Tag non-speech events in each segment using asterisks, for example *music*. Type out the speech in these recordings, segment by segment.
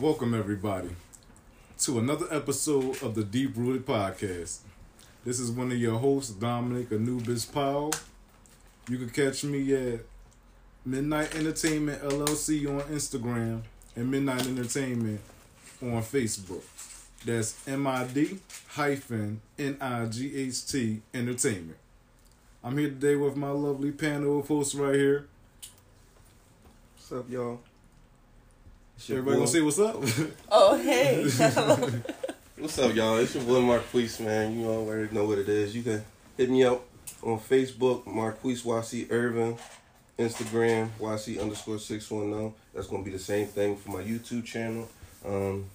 Welcome, everybody, to another episode of the Deep Rooted Podcast. This is one of your hosts, Dominic Anubis Powell. You can catch me at Midnight Entertainment LLC on Instagram and Midnight Entertainment on Facebook. That's M I D hyphen N I G H T Entertainment. I'm here today with my lovely panel of hosts right here. What's up, y'all? It's Everybody boy- gonna say what's up? *laughs* Oh, hey. *laughs* What's up, y'all? It's your boy Marquise, man. You already know what it is. You can hit me up on Facebook, Marquise YC Irvin, Instagram, YC underscore 610. That's going to be the same thing for my YouTube channel. Um,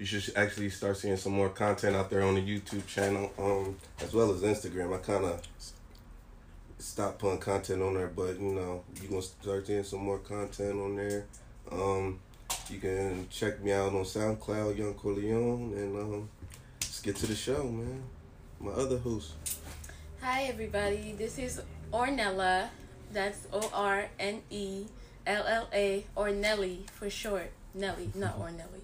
you should actually start seeing some more content out there on the YouTube channel, um, as well as Instagram. I kind of stopped putting content on there, but you know, you're going to start seeing some more content on there. Um, you can check me out on SoundCloud, Young Corleone, and um, let's get to the show, man. My other host. Hi, everybody. This is Ornella. That's O R N E L L A, or Nelly for short. Nelly, not *laughs* Ornelli.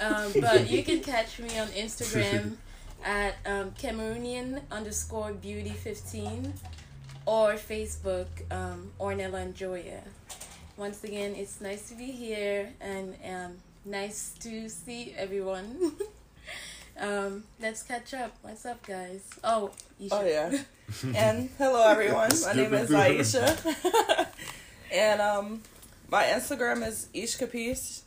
Um, but you can catch me on Instagram *laughs* at um, Cameroonian underscore beauty 15 or Facebook um, Ornella and Joya. Once again, it's nice to be here and um, nice to see everyone. *laughs* um, let's catch up. What's up, guys? Oh, you oh, yeah. *laughs* And hello, everyone. My name is Aisha. *laughs* and um, my Instagram is Ishkapees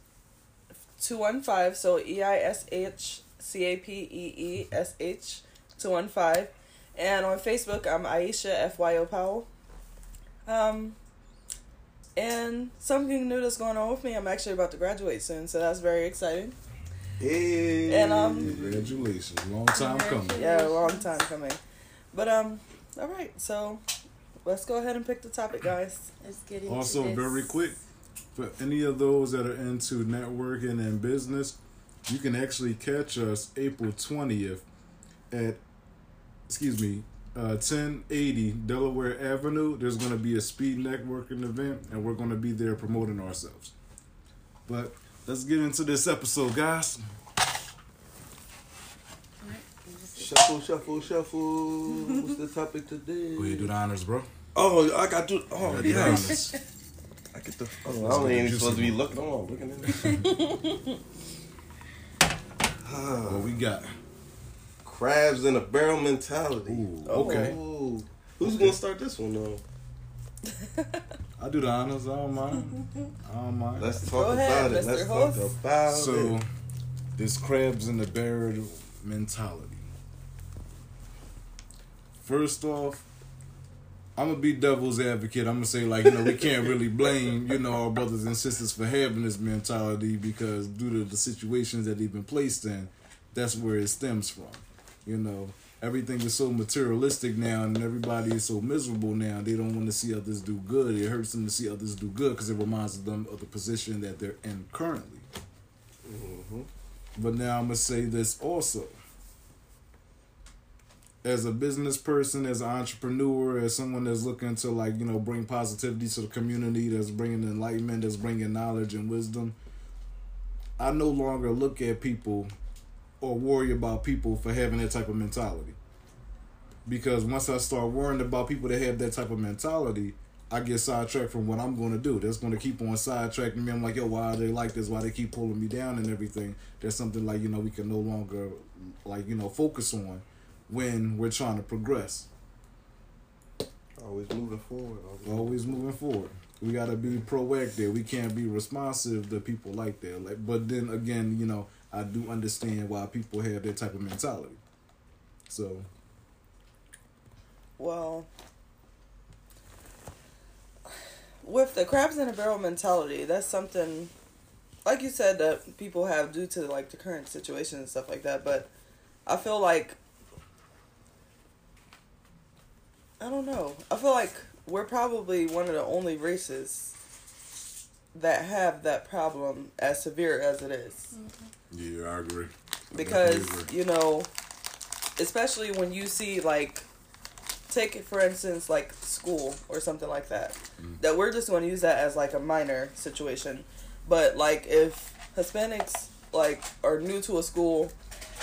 215. So E I S H C A P E E S H 215. And on Facebook, I'm Aisha F Y O Powell. Um, and something new that's going on with me. I'm actually about to graduate soon, so that's very exciting. Hey. And, um, Congratulations. Long time coming. Yeah, long time coming. But um, all right. So let's go ahead and pick the topic, guys. Let's get into Also, this. very quick, for any of those that are into networking and business, you can actually catch us April 20th at, excuse me, uh, 1080 Delaware Avenue. There's going to be a speed networking event, and we're going to be there promoting ourselves. But let's get into this episode, guys. Alright, you Shuffle, shuffle, shuffle. What's the topic today? Go ahead, do the honors, bro. Oh, I got to. Oh, Do the honors. I get the. Oh, I Let's don't even supposed to be juicy looking. Oh, looking at this. *laughs* What we got? Crabs in a barrel mentality. Ooh, okay. Oh. Who's gonna start this one though? I do the honors. I don't mind. I don't mind. Let's Go talk ahead, about it. Mr. Let's Host. talk about So, it. So, this crabs in the barrel mentality. First off, I'm gonna be devil's advocate. I'm gonna say like you know we can't really blame you know our brothers and sisters for having this mentality because due to the situations that they've been placed in, that's where it stems from. You know everything is so materialistic now, and everybody is so miserable now. They don't want to see others do good. It hurts them to see others do good because it reminds them of the position that they're in currently. Mhm. But now I'm gonna say this also. As a business person, as an entrepreneur, as someone that's looking to like you know bring positivity to the community, that's bringing enlightenment, that's bringing knowledge and wisdom. I no longer look at people or worry about people for having that type of mentality. Because once I start worrying about people that have that type of mentality, I get sidetracked from what I'm going to do. That's going to keep on sidetracking me. I'm like, yo, why are they like this? Why they keep pulling me down and everything? There's something like you know we can no longer like you know focus on when we're trying to progress. Always moving forward. Always moving forward. We gotta be proactive. We can't be responsive to people like that. Like, but then again, you know, I do understand why people have that type of mentality. So Well, with the crabs in a barrel mentality, that's something, like you said, that people have due to like the current situation and stuff like that. But I feel like I don't know. I feel like we're probably one of the only races that have that problem as severe as it is. Mm-hmm. Yeah, I agree. I because agree. you know especially when you see like take it for instance like school or something like that Mm. that we're just going to use that as like a minor situation but like if Hispanics like are new to a school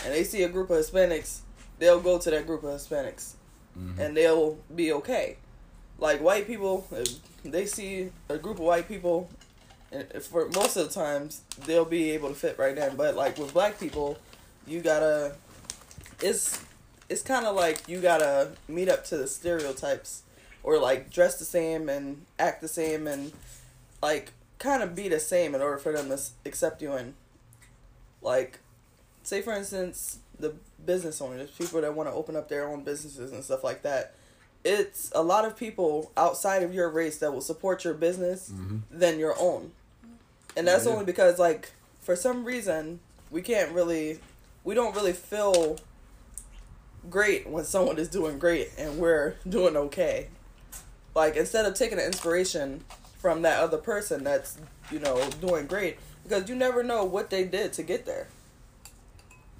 and they see a group of Hispanics, they'll go to that group of Hispanics Mhm. and they'll be okay. Like white people, if they see a group of white people, for most of the times they'll be able to fit right in. But like with black people, you gotta, it's it's kind of like you gotta meet up to the stereotypes, or like dress the same and act the same and like kind of be the same in order for them to accept you in. Like, say for instance, the business owners, people that want to open up their own businesses and stuff like that. It's a lot of people outside of your race that will support your business Mhm. than your own. And that's Yeah. only because like for some reason we can't really we don't really feel great when someone is doing great and we're *laughs* doing okay. Like instead of taking an inspiration from that other person that's, you know, doing great because you never know what they did to get there.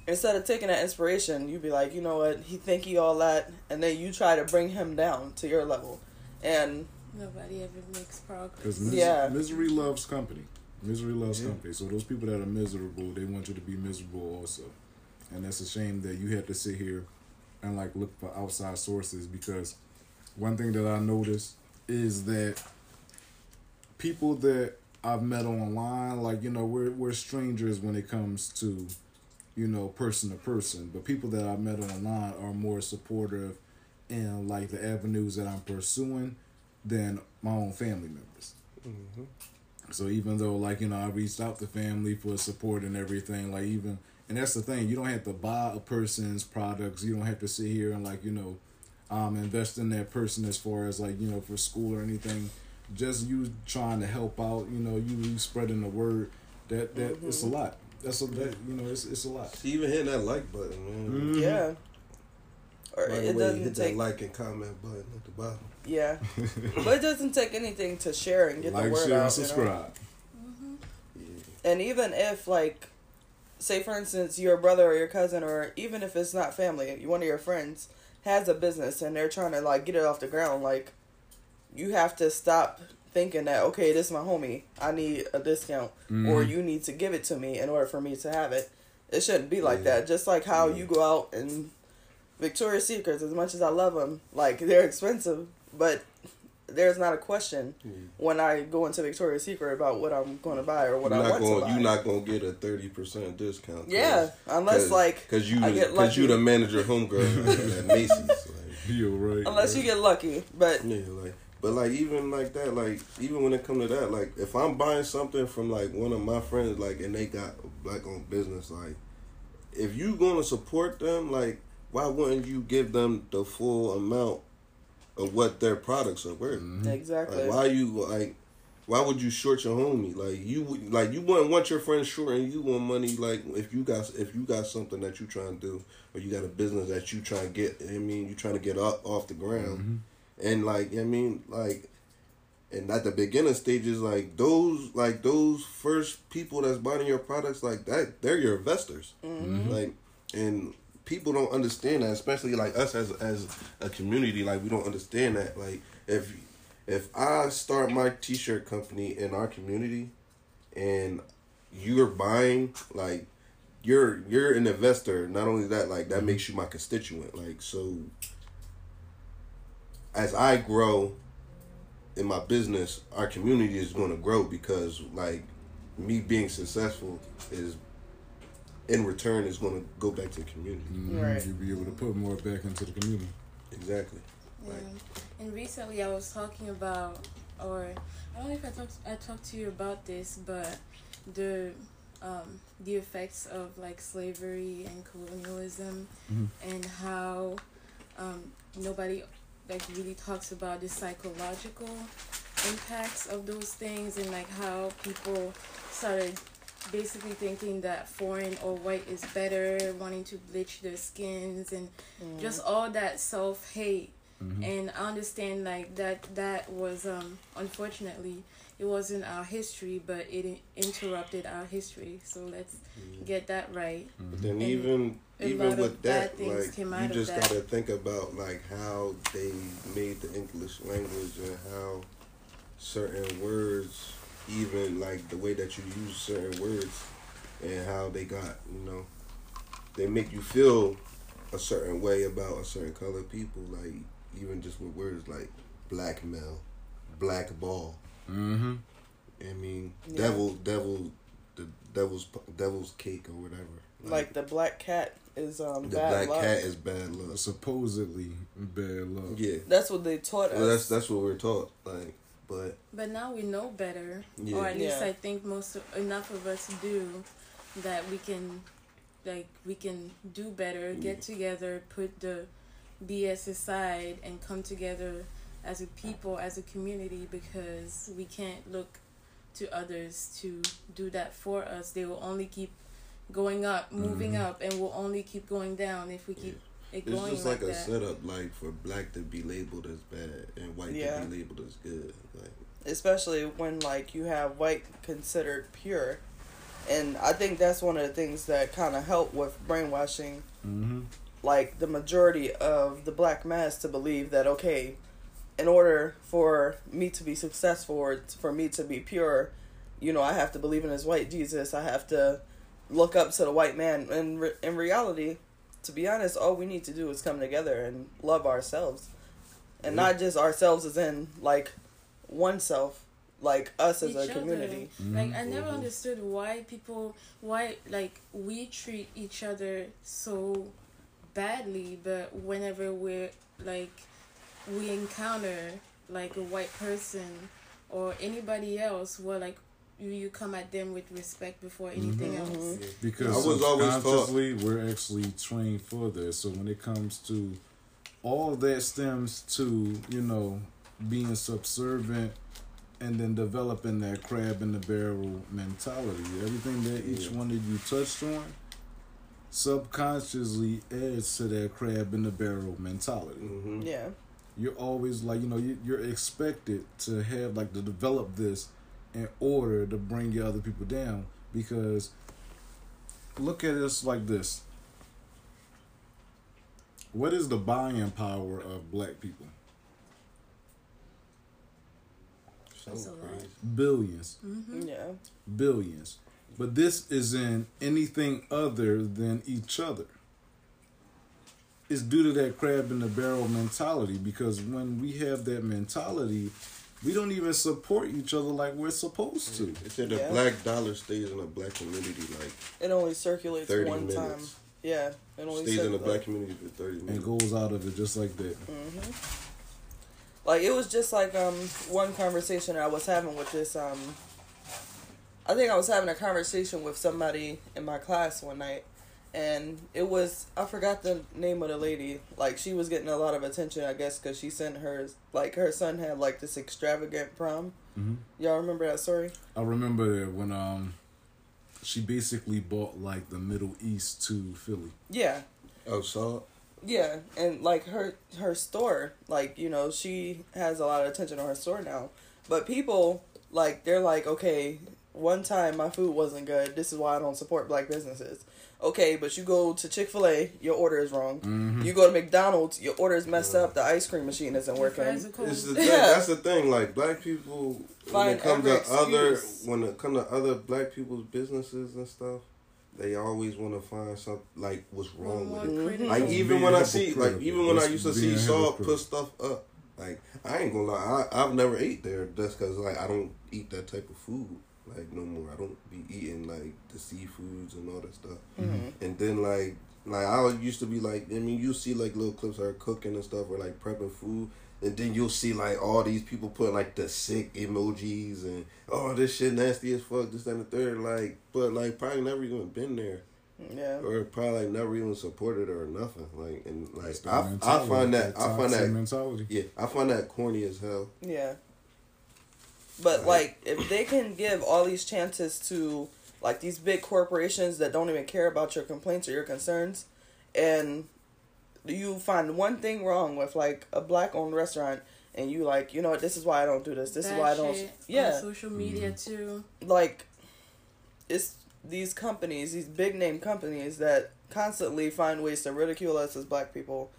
Instead of taking that inspiration, you'd be like, you know what, he think he all that and then you try to bring him down to your level. And Nobody ever makes progress. Because mis- Yeah. misery loves company. Misery loves Yeah. company. So those people that are miserable, they want you to be miserable also. And that's a shame that you have to sit here and like look for outside sources because one thing that I noticed is that people that I've met online, like, you know, we're we're strangers when it comes to, you know, person to person. But people that I've met online are more supportive in like the avenues that I'm pursuing than my own family members. Mm-hmm. So even though like you know I reached out to family for support and everything, like even and that's the thing, you don't have to buy a person's products. You don't have to sit here and like you know, um, invest in that person as far as like you know for school or anything. Just you trying to help out, you know, you, you spreading the word. That that it's a lot. That's a that you know it's it's a lot. See, even hitting that like button, man. Mhm. yeah. Or By the it way, doesn't hit take that like and comment button at the bottom. Yeah, *laughs* but it doesn't take anything to share and get the word share, out. and you know? subscribe. Yeah. And even if, like, say for instance, your brother or your cousin, or even if it's not family, one of your friends has a business and they're trying to like get it off the ground, like, you have to stop thinking that okay, this is my homie, I need a discount, or Mhm. you need to give it to me in order for me to have it. It shouldn't be like Yeah. that. Just like how Yeah. you go out and Victoria's Secrets, as much as I love them, like they're expensive, but there's not a question Yeah. when I go into Victoria's Secret about what I'm going to buy or what you're I not want going, to buy. You're not gonna get a thirty percent discount. 'cause- yeah, unless cause, like because you I get because you lucky. the manager homegirl at *laughs* Macy's. Like, You're right. unless you get lucky, but yeah, like but like even like that, like even when it come to that, like if I'm buying something from like one of my friends, like and they got black owned business, like if you gonna support them, like why wouldn't you give them the full amount of what their products are worth? Mhm. exactly. Like why you like why would you short your homie? Like you would like you wouldn't want your friend short and you want money like if you got if you got something that you trying to do or you got a business that you trying to get I mean you trying to get up off the ground Mhm. And like I mean? Like and at the beginning stages like those like those first people that's buying your products like that they're your investors. Mhm. like and people don't understand that especially like us as as a community like we don't understand that. Like if if i start my t-shirt company in our community and you're buying like you're you're an investor not only that like that makes you my constituent. Like so as i grow in my business our community is going to grow because like me being successful is in return is going to go back to the community. Mhm. Right. You'll be able to put more back into the community. Exactly. Yeah. Right. And recently I was talking about, or I don't know if I talked I talked to you about this, but the um, the effects of like slavery and colonialism, Mhm. and how um, nobody like really talks about the psychological impacts of those things, and like how people started basically thinking that foreign or white is better, wanting to bleach their skins, and Mm. just all that self hate Mhm. and I understand like that that was um unfortunately it wasn't our history but it interrupted our history. So let's mm-hmm. get that right. But then And even even with that, like you just gotta think about like how they made the English language and how certain words, even like the way that you use certain words, and how they got you know they make you feel a certain way about a certain color people like even just with words like black male black ball Mm-hmm. i mean Yeah. devil devil the devil's devil's cake or whatever Like the black cat is um the bad black luck. cat is bad luck Supposedly bad luck. yeah That's what they taught us. that's that's what we're taught like but But now we know better, Yeah. or at least Yeah. I think most of, enough of us do, that we can, like we can do better, get together, put the BS aside, and come together as a people, as a community, because we can't look to others to do that for us. They will only keep going up, moving Mhm. up, and will only keep going down if we keep it it's going just like, like a that. setup like for black to be labeled as bad and white Yeah. to be labeled as good like especially when like you have white considered pure and i think that's one of the things that kind of help with brainwashing Mm-hmm. like the majority of the black mass to believe that okay in order for me to be successful or for me to be pure you know i have to believe in this white jesus i have to look up to the white man and re- in reality to be honest all we need to do is come together and love ourselves and Yeah. not just ourselves as in like oneself like us as Each a other. community Like I never Mhm. understood why people why like we treat each other so badly, but whenever we're like we encounter like a white person or anybody else, we're like you, you come at them with respect before anything Mhm. else. Because I was always taught- subconsciously we're actually trained for this. So when it comes to all of that stems to, you know, being subservient and then developing that crab in the barrel mentality. Everything that each Yeah. one of you touched on subconsciously adds to that crab in the barrel mentality. hmm yeah You're always like, you know, you, you're expected to have like to develop this in order to bring your other people down because look at this like this. What is the buying power of black people? so That's a lot. crazy Billions. Mm-hmm. yeah billions. But this isn't anything other than each other. It's due to that crab in the barrel mentality because when we have that mentality, we don't even support each other like we're supposed to. It said the Yeah. black dollar stays in a black community like it only circulates 30 one time yeah it only Stays in the black community for 30 And minutes. goes out of it just like that. hmm Like it was just like um one conversation I was having with this um I think I was having a conversation with somebody in my class one night and it was I forgot the name of the lady like she was getting a lot of attention I guess cuz she sent her like her son had like this extravagant prom. hmm Y'all remember that story? I remember that when um she basically bought like the Middle East to Philly. Yeah. Oh, so. Yeah, and like her her store, like you know, she has a lot of attention on her store now. But people like they're like, okay, one time my food wasn't good. This is why I don't support black businesses. Okay, but you go to Chick Fil A, your order is wrong. Mm-hmm. You go to McDonald's, your order is messed up. The ice cream machine isn't working. Fries are cold. It's the Yeah. that's the thing. Like black people, when it comes every to other, when it comes to other black people's businesses and stuff, they always want to find something like what's wrong More with it. Mhm. critical. Like even when I see, like even when I used to see being Saul put stuff up, like I ain't gonna lie, I, I've never ate there. That's because like I don't eat that type of food like no more. I don't be eating like the seafoods and all that stuff. Mhm. And then like like I used to be like I mean you see like little clips of her cooking and stuff or like prepping food and then you'll see like all these people putting like the sick emojis and oh this shit nasty as fuck this and the third like but like probably never even been there Yeah. or probably like never even supported her or nothing like and like I, I find that I find that mentality. yeah I find that corny as hell Yeah. But Right. like if they can give all these chances to like these big corporations that don't even care about your complaints or your concerns and you find one thing wrong with like a black owned restaurant and you like, you know what, this is why I don't do this. This is why I don't shit Yeah. On social media mm-hmm. too. like it's these companies, these big name companies that constantly find ways to ridicule us as black people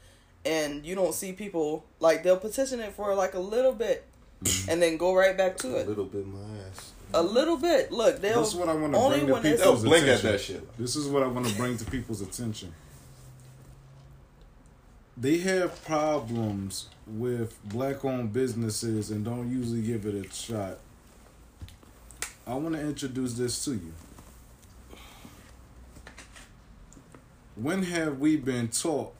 and you don't see people like they'll petition it for like a little bit and then go right back to it. a little bit my ass A little bit. Look, they'll This is what I want to only bring to when it's- They'll people's blink at that shit. This is what I want to bring to people's attention. They have problems with black owned businesses and don't usually give it a shot. I want to introduce this to you. When have we been taught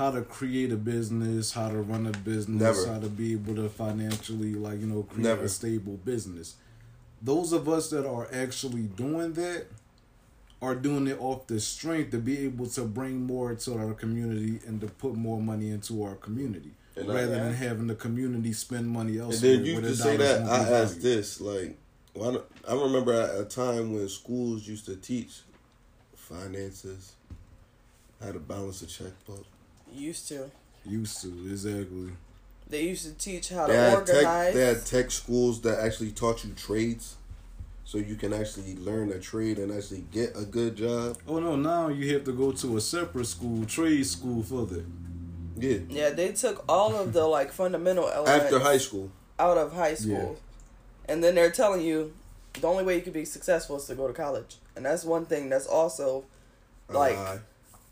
how to create a business, how to run a business, Never. how to be able to financially, like, you know, create Never. a stable business? Those of us that are actually doing that are doing it off the strength to be able to bring more to our community and to put more money into our community And rather Yeah. than having the community spend money And elsewhere. then you just say that. I asked this like, why don't, I remember at a time when schools used to teach finances, how to balance a checkbook. Used to. Used to exactly. They used to teach how to They had, organize. tech, they had tech schools that actually taught you trades, so you can actually learn a trade and actually get a good job. Oh no! Now you have to go to a separate school, trade school for that. Yeah, yeah, they took all of the like fundamental *laughs* elements after high school. out of high school, and then they're telling you the only way you can be successful is to go to college, and that's one thing that's also a Like- lie.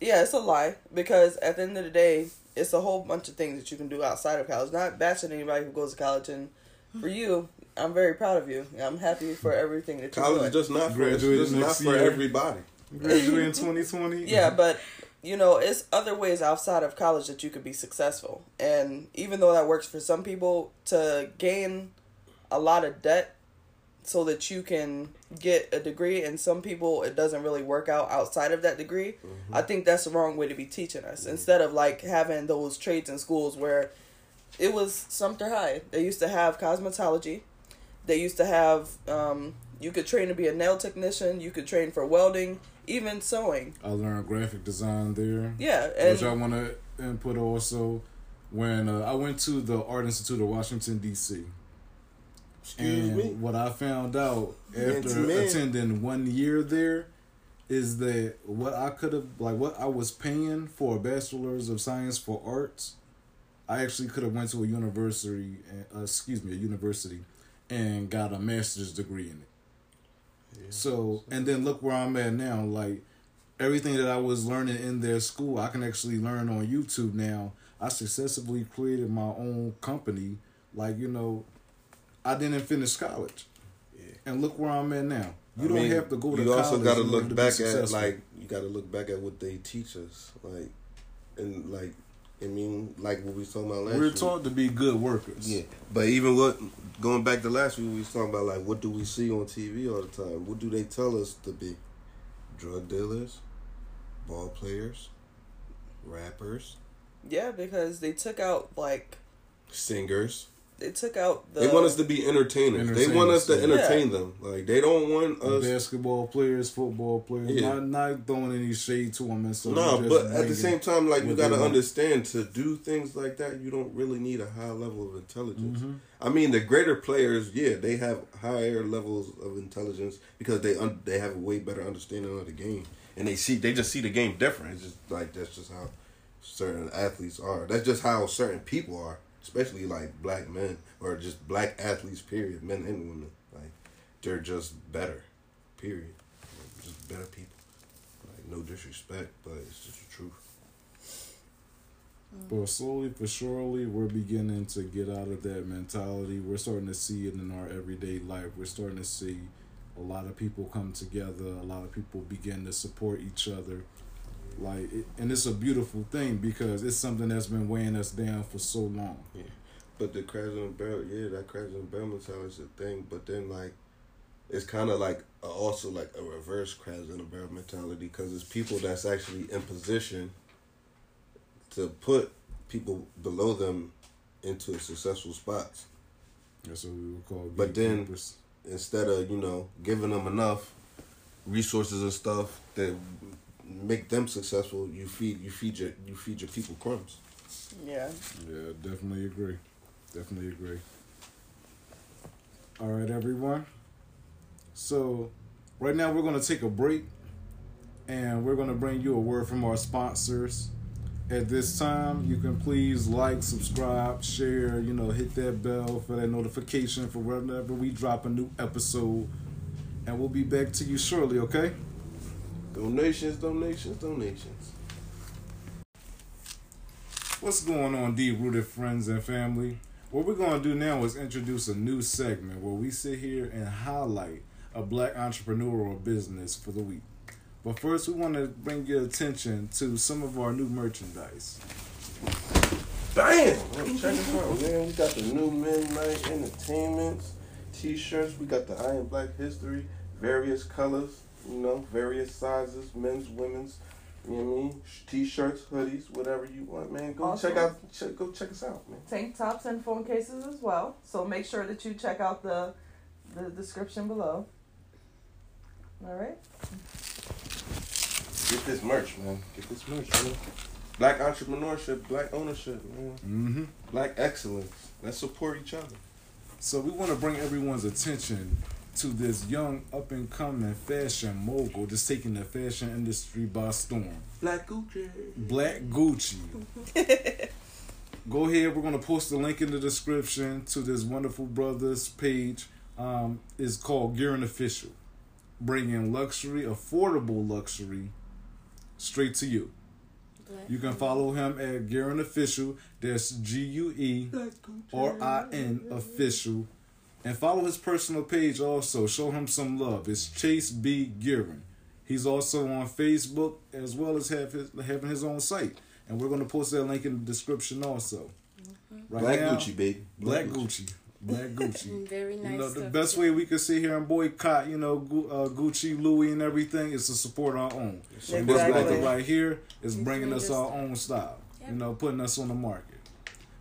Yeah, it's a lie because at the end of the day, it's a whole bunch of things that you can do outside of college. Not bashing anybody who goes to college, and for you, I'm very proud of you. I'm happy for everything that you're college doing. is just not for just not for everybody. Graduate in 2020. yeah, but you know, it's other ways outside of college that you could be successful. And even though that works for some people, to gain a lot of debt so that you can get a degree, and some people it doesn't really work out outside of that degree. I think that's the wrong way to be teaching us. Instead of like having those trades in schools where it was Sumter High. They used to have cosmetology. They used to have um, you could train to be a nail technician. You could train for welding, even sewing. I learned graphic design there. Yeah, which I want to input also. When uh, I went to the Art Institute of Washington D.C. Excuse and me. what I found out after attending one year there is that what I could have like what I was paying for a bachelor's of science for arts, I actually could have went to a university, uh, excuse me, a university, and got a master's degree in it. So and then look where I'm at now. Like everything that I was learning in their school, I can actually learn on YouTube now. I successfully created my own company. Like you know, I didn't finish college, and look where I'm at now. You I don't mean, have to go to college. You also got to look back at like you got to look back at what they teach us, like and like I mean, like what we was talking about last. we're week. taught to be good workers. Yeah, but even what going back to last week, we was talking about like what do we see on TV all the time? What do they tell us to be? Drug dealers, ball players, rappers, yeah, because they took out like singers. They took out the. they want us to be entertainers. They want us to Entertainers, entertain them. Like they don't want us. Basketball players, football players, Yeah. not not throwing any shade to them and so. No, just but at the same time, like you got to understand to do things like that, you don't really need a high level of intelligence. Mm-hmm. I mean, the greater players, yeah, they have higher levels of intelligence because they un- they have a way better understanding of the game, and they see they just see the game different. It's just like that's just how certain athletes are. That's just how certain people are, especially like black men or just black athletes. Period, men and women. Like they're just better. Period. Like, just better people. Like no disrespect, but it's just the truth. But slowly but surely, we're beginning to get out of that mentality. We're starting to see it in our everyday life. We're starting to see a lot of people come together. A lot of people begin to support each other. Like, it, and it's a beautiful thing because it's something that's been weighing us down for so long. Yeah, But the in the barrel, yeah, that in the barrel mentality is a thing. But then like, it's kind of like a, also like a reverse in the barrel mentality because it's people that's actually in position to put people below them into successful spots That's what we would call. But then- gatekeepers. instead of you know giving them enough resources and stuff that make them successful. You feed you feed your you feed your people crumbs. Yeah. Yeah, definitely agree. Definitely agree. All right, everyone. So, right now we're going to take a break and we're going to bring you a word from our sponsors. At this time, you can please like, subscribe, share, you know, hit that bell for that notification for whenever we drop a new episode. And we'll be back to you shortly, okay? Donations, donations, donations. What's going on, deep rooted friends and family? What we're going to do now is introduce a new segment where we sit here and highlight a black entrepreneur or business for the week. But first, we want to bring your attention to some of our new merchandise. Bam! Check this out, man. We got the new Midnight Entertainments t-shirts. We got the I Am Black History, various colors, you know, various sizes, men's, women's. You know what I mean? T-shirts, hoodies, whatever you want, man. Go Awesome. check out. Check, go check us out, man. Tank tops and phone cases as well. So make sure that you check out the the description below. All right. Get this merch, man. Get this merch, man. Black entrepreneurship, black ownership, man. Mm-hmm. Black excellence. Let's support each other. So we want to bring everyone's attention to this young up and coming fashion mogul just taking the fashion industry by storm. Black Gucci. Black Gucci. *laughs* Go ahead. We're gonna post the link in the description to this wonderful brothers page. Um, it's called Guerin Official, bringing luxury, affordable luxury, straight to you. Black You can follow him at Guerin Official. That's G U E R I N Official, and follow his personal page also. Show him some love. It's Chase B Guerin. He's also on Facebook as well as have his, having his own site, and we're going to post that link in the description also. Right Black now, Gucci, baby. Black Gucci, Black *laughs* Gucci. Mm, Very nice. You know, the stuff, best too. way we could sit here and boycott, you know, Gu- uh, Gucci, Louis, and everything is to support our own. And this Exactly. brother right here is He's bringing us our own style, Yep. you know, putting us on the market.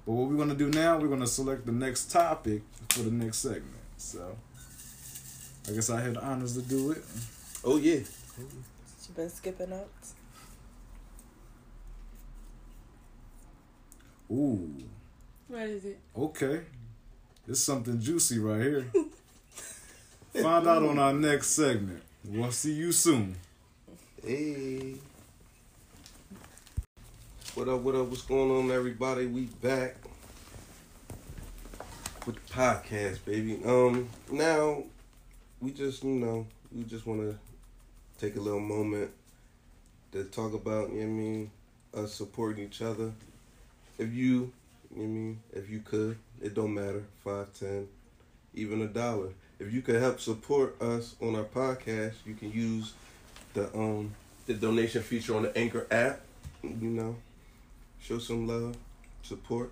But what we're going to do now, we're going to select the next topic for the next segment. So, I guess I had the honors to do it. Oh yeah. You been skipping out. Ooh, What is it? okay. It's something juicy right here. *laughs* Find out on our next segment. We'll see you soon. Hey. What up, what up, what's going on, everybody? We back with the podcast, baby. Um, now, we just, you know, we just want to take a little moment to talk about, you know I mean, us supporting each other. If you, you know I mean, if you could, it don't matter, five, ten, even a dollar. If you could help support us on our podcast, you can use the um the donation feature on the Anchor app. You know, show some love, support.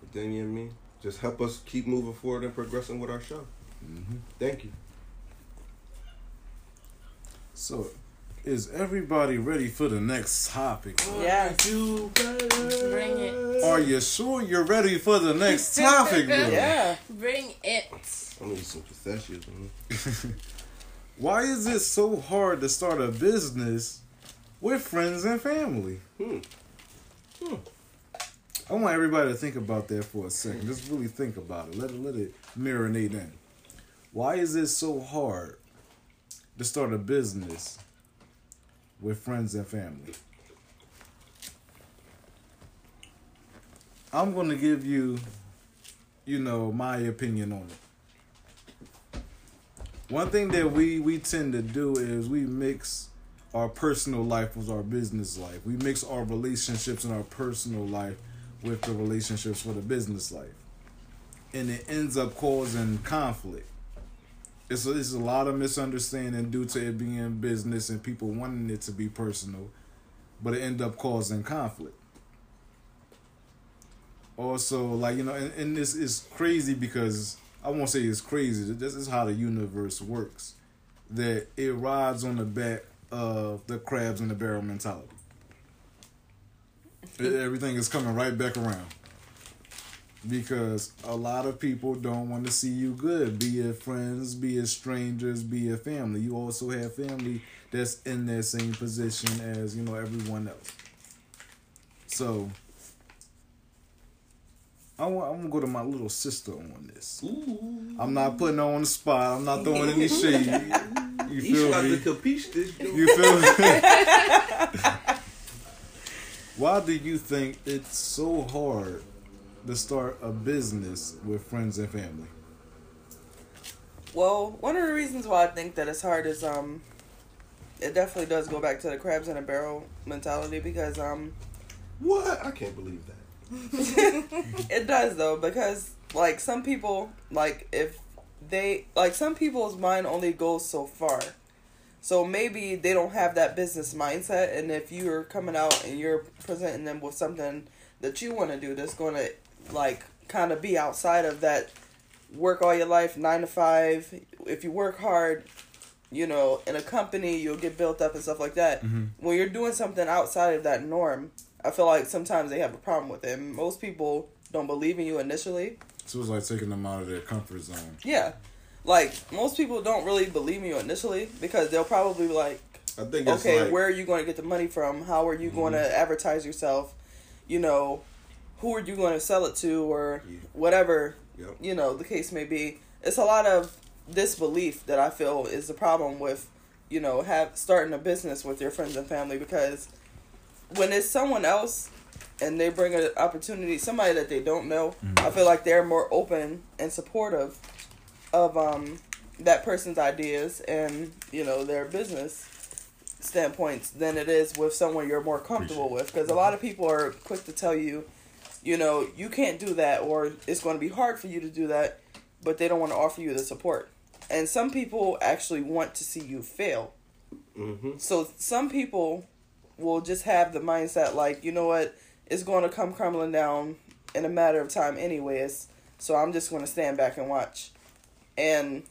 But then you know what I mean. Just help us keep moving forward and progressing with our show. Mm-hmm. Thank you. So, is everybody ready for the next topic? Yes. You better. Bring it. Are you sure you're ready for the next topic, *laughs* bro? Yeah. Bring it. I need some pistachios. Man. *laughs* Why is it so hard to start a business with friends and family? Hmm. Hmm. I want everybody to think about that for a second. Just really think about it. Let it let it marinate in. Why is it so hard to start a business with friends and family? I'm going to give you, you know, my opinion on it. One thing that we we tend to do is we mix our personal life with our business life. We mix our relationships and our personal life with the relationships for the business life. And it ends up causing conflict. It's a, it's a lot of misunderstanding due to it being business and people wanting it to be personal, but it end up causing conflict. Also, like you know, and, and this is crazy because I won't say it's crazy. This is how the universe works. That it rides on the back of the crabs in the barrel mentality. Everything is coming right back around. Because a lot of people don't want to see you good, be it friends, be it strangers, be it family. You also have family that's in that same position as, you know, everyone else. So I want, I'm gonna go to my little sister on this. Ooh. I'm not putting her on the spot. I'm not throwing any *laughs* shade. You feel me? to capiche this. joint. You feel me? *laughs* Why do you think it's so hard to start a business with friends and family? Well, one of the reasons why I think that it's hard is um, it definitely does go back to the crabs in a barrel mentality because um, What? I can't believe that. *laughs* it does though because like some people like if they like some people's mind only goes so far. So maybe they don't have that business mindset and if you're coming out and you're presenting them with something that you want to do that's going to like kind of be outside of that work all your life 9 to 5 if you work hard you know in a company you'll get built up and stuff like that. Mm-hmm. When you're doing something outside of that norm i feel like sometimes they have a problem with it. And most people don't believe in you initially. So it's like taking them out of their comfort zone. yeah like most people don't really believe you initially because they'll probably be like I think okay like, where are you going to get the money from? How are you going to mm-hmm. advertise yourself? You know who are you going to sell it to or Yeah. whatever Yep. you know the case may be. It's a lot of disbelief that i feel is the problem with you know have starting a business with your friends and family because when it's someone else and they bring an opportunity somebody that they don't know i mm-hmm. feel like they're more open and supportive of um that person's ideas and you know their business standpoints than it is with someone you're more comfortable with. because a lot of people are quick to tell you you know you can't do that or it's going to be hard for you to do that but they don't want to offer you the support. And some people actually want to see you fail. Hmm so some people will just have the mindset like, you know what, it's going to come crumbling down in a matter of time anyways. So I'm just going to stand back and watch. And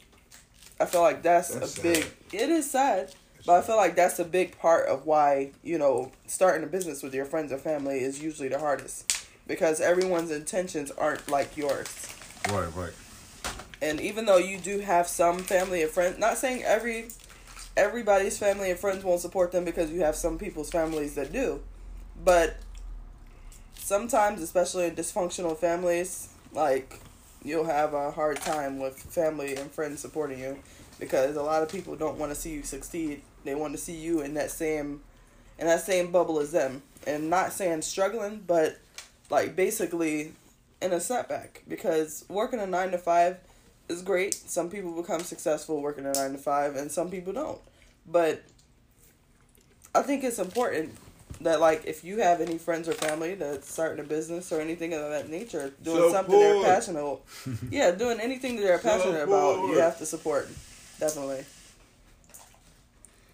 I feel like that's, That's a big sad. it is sad, but I feel like that's a big part of why, you know, starting a business with your friends or family is usually the hardest because everyone's intentions aren't like yours. Right, right. And even though you do have some family and friends, not saying every everybody's family and friends won't support them because you have some people's families that do, but sometimes, especially in dysfunctional families, like you'll have a hard time with family and friends supporting you because a lot of people don't want to see you succeed. They want to see you in that same in that same bubble as them. And not saying struggling, but like basically in a setback because working a 9 to 5 is great. Some people become successful working a 9 to 5 and some people don't. But I think it's important that like if you have any friends or family that's starting a business or anything of that nature, doing something they're passionate *laughs* yeah, doing anything that they're passionate about, you have to support. Definitely.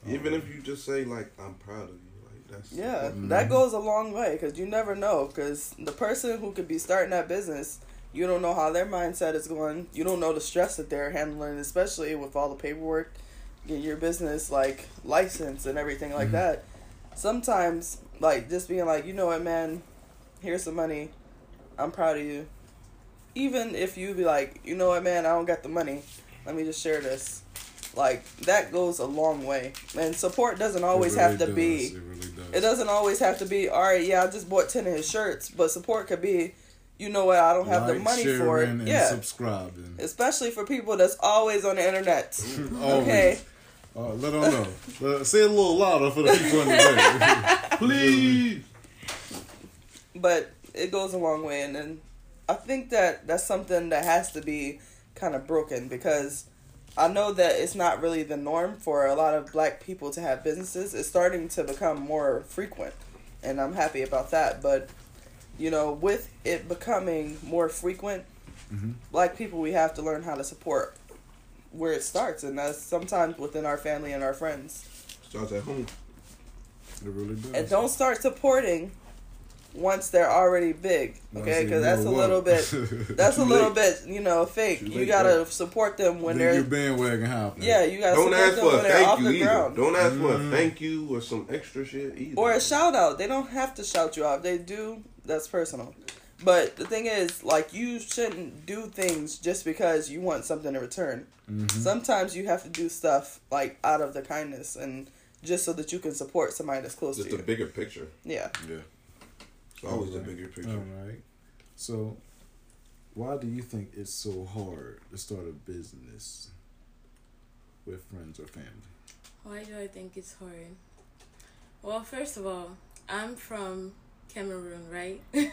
Even if you just say like, "I'm proud of you," like that's Yeah, Mhm. that goes a long way because you never know. Because the person who could be starting that business, you don't know how their mindset is going. You don't know the stress that they're handling, especially with all the paperwork, getting your business like license and everything like Mhm. that. Sometimes, like just being like, you know what, man, here's some money. I'm proud of you. Even if you be like, you know what, man, I don't got the money. Let me just share this. Like that goes a long way, and support doesn't always It have really to be. It really does. It doesn't always have to be, all right, yeah, I just bought 10 of his shirts, but support could be, you know what, I don't have the money for it. And Yeah. subscribing. Especially for people that's always on the internet. Mm, always. Okay. Uh, let them know. Uh, say it a little louder for the people in the back. *laughs* please. But it goes a long way. And then I think that that's something that has to be kind of broken because I know that it's not really the norm for a lot of black people to have businesses. It's starting to become more frequent. And I'm happy about that. But, you know, with it becoming more frequent, Mhm. black people, we have to learn how to support where it starts. And that's sometimes within our family and our friends. Starts at home. It really does. And don't start supporting once they're already big, okay? Because that's a grow little bit *laughs* that's a little late. bit you know fake. Too You late, gotta bro. support them when Then they're bandwagon hopping. yeah. You gotta Don't support ask them for a when they're off thank you the either. ground. Don't ask for a Mm. thank you or some extra shit either. or a shout out. They don't have to shout you out. They do. That's personal. But the thing is, like, you shouldn't do things just because you want something in return. Mhm. Sometimes you have to do stuff like out of the kindness and just so that you can support somebody that's close Just to a you. bigger picture. Yeah. Yeah. It's always the Alright. bigger picture. All right. So, why do you think it's so hard to start a business with friends or family? Why do I think it's hard? Well, first of all, I'm from Cameroon, right? *laughs*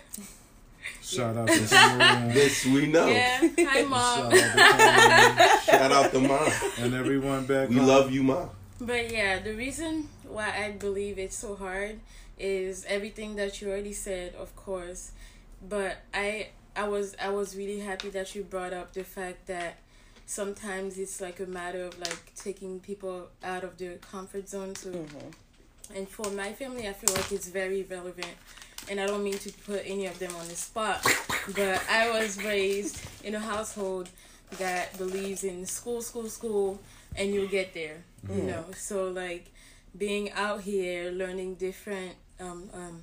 Shout out to Cameroon. *laughs* This we know. yeah. Hi, mom. Shout out to Shout out to mom. and everyone back We home. love you, mom. But yeah, the reason why I believe it's so hard is everything that you already said, of course. But I I was I was really happy that you brought up the fact that sometimes it's like a matter of like taking people out of their comfort zone to mm-hmm. and for my family I feel like it's very relevant and I don't mean to put any of them on the spot, but I was raised in a household that believes in school, school, school, and you'll get there. You know, so like being out here, learning different, um, um,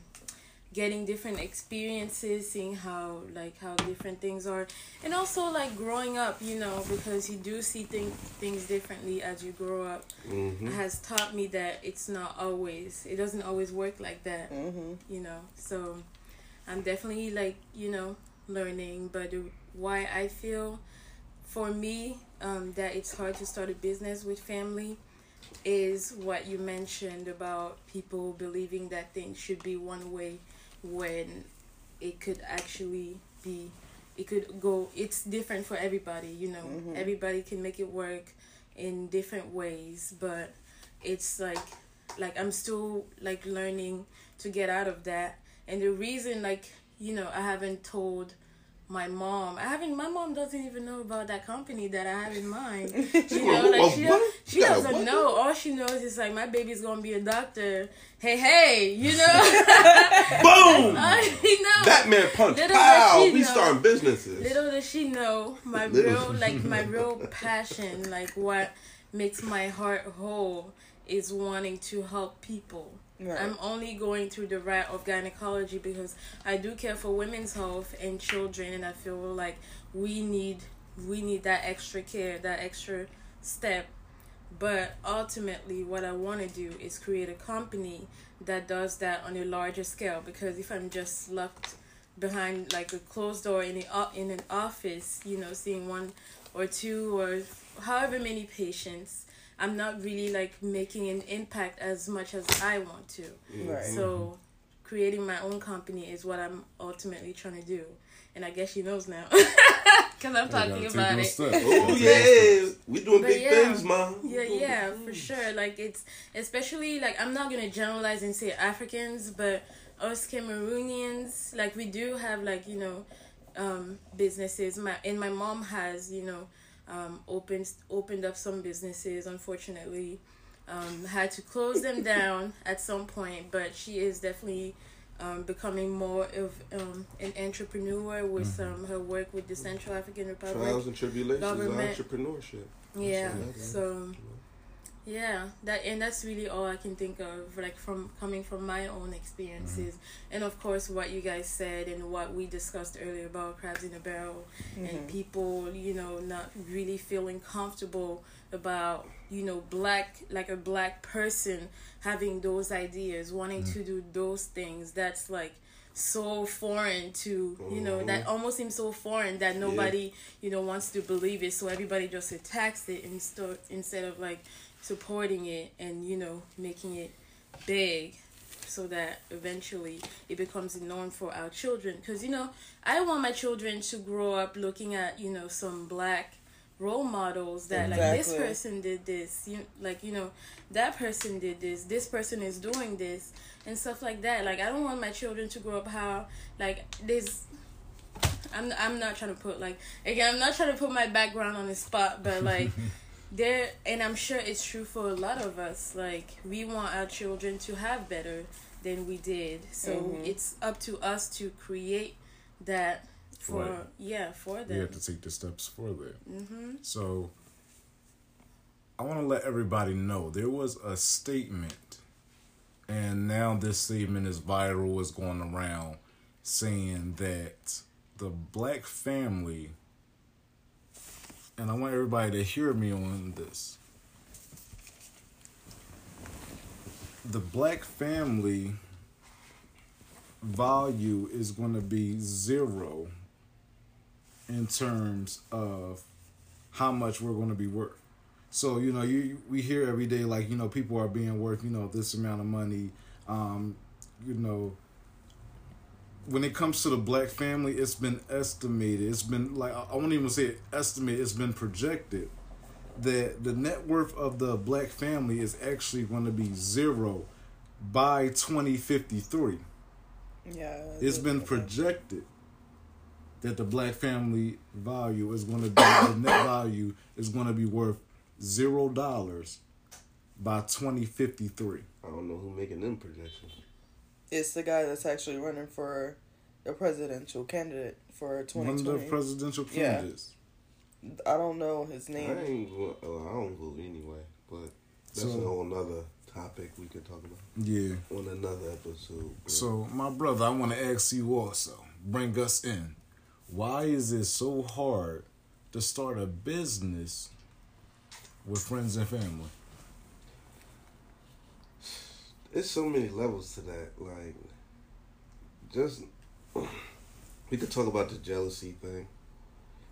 getting different experiences, seeing how like how different things are, and also like growing up. You know, because you do see things things differently as you grow up. Hmm has taught me that it's not always it doesn't always work like that Mm-hmm. you know. So i'm definitely like you know learning. But why i feel for me um, that it's hard to start a business with family is what you mentioned about people believing that things should be one way when it could actually be it could go it's different for everybody you know Mhm. everybody can make it work in different ways but it's like like i'm still like learning to get out of that and the reason like you know i haven't told my mom i haven't my mom doesn't even know about that company that i have in mind *laughs* you know like she, she You got a doesn't know all she knows is like my baby's gonna be a doctor hey hey you know *laughs* Boom! *laughs* knows Batman punch. Little Pow! We know. starting businesses. Little does she know my Little. real like my real passion, like what makes my heart whole is wanting to help people. Right. I'm only going through the route of gynecology because I do care for women's health and children and I feel like we need we need that extra care, that extra step. But ultimately what I want to do is create a company that does that on a larger scale because if I'm just locked behind like a closed door in a, in an office, you know, seeing one or two or however many patients, I'm not really like making an impact as much as I want to. Right. So creating my own company is what I'm ultimately trying to do. And I guess she knows now. *laughs* Because I'm talking about it. *laughs* Oh yeah, we doing But big yeah. things, mom. Yeah, yeah, for sure. Like it's especially like I'm not gonna generalize and say Africans, but us Cameroonians, like we do have like you know, um, businesses. My and my mom has you know, um, opened opened up some businesses. Unfortunately, um, had to close them *laughs* down at some point, but she is definitely. Um, becoming more of um, an entrepreneur with um, her work with the Central African Republic. Trials and tribulations Government. entrepreneurship. Yeah. all that is. So yeah, that and that's really all I can think of, like from coming from my own experiences, mm-hmm. and of course what you guys said and what we discussed earlier about crabs in a barrel, and mm-hmm. people, you know, not really feeling comfortable about you know black like a black person having those ideas, wanting mm. to do those things. That's like so foreign to you know that oh. almost seems so foreign that nobody you know wants to believe it. So everybody just attacks it instead instead of like supporting it and you know making it big so that eventually it becomes a norm for our children. Because you know i want my children to grow up looking at you know some black role models that like this person did this you like you know that person did this this person is doing this and stuff like that. Like i don't want my children to grow up how like this i'm i'm not trying to put like again i'm not trying to put my background on the spot but like *laughs* there and i'm sure it's true for a lot of us like we want our children to have better than we did so Mhm. it's up to us to create that for Right. yeah for We them have to take the steps for that. mm-hmm. So I want to let everybody know there was a statement, and now this statement is viral, is going around saying that the black family, and I want everybody to hear me on this. The black family value is going to be zero in terms of how much we're going to be worth. So you know, you we hear every day like you know people are being worth you know this amount of money. Um, you know, when it comes to the black family, it's been estimated. It's been like I won't even say estimated. It's been projected that the net worth of the black family is actually going to be zero by 2053. Yeah. It's been projected that the black family value is going to be the net value is going to be worth zero dollars by 2053. I don't know who making them projections. It's the guy that's actually running for a presidential candidate for One of 2020. the presidential Yeah. candidates. I don't know his I name. ain't. go- oh, I don't vote anyway, but that's So- a whole nother topic we could talk about Yeah. on another episode. but- So, my brother, I want to ask you also, bring us in. Why is it so hard to start a business with friends and family? It's so many levels to that. Like, just we could talk about the jealousy thing.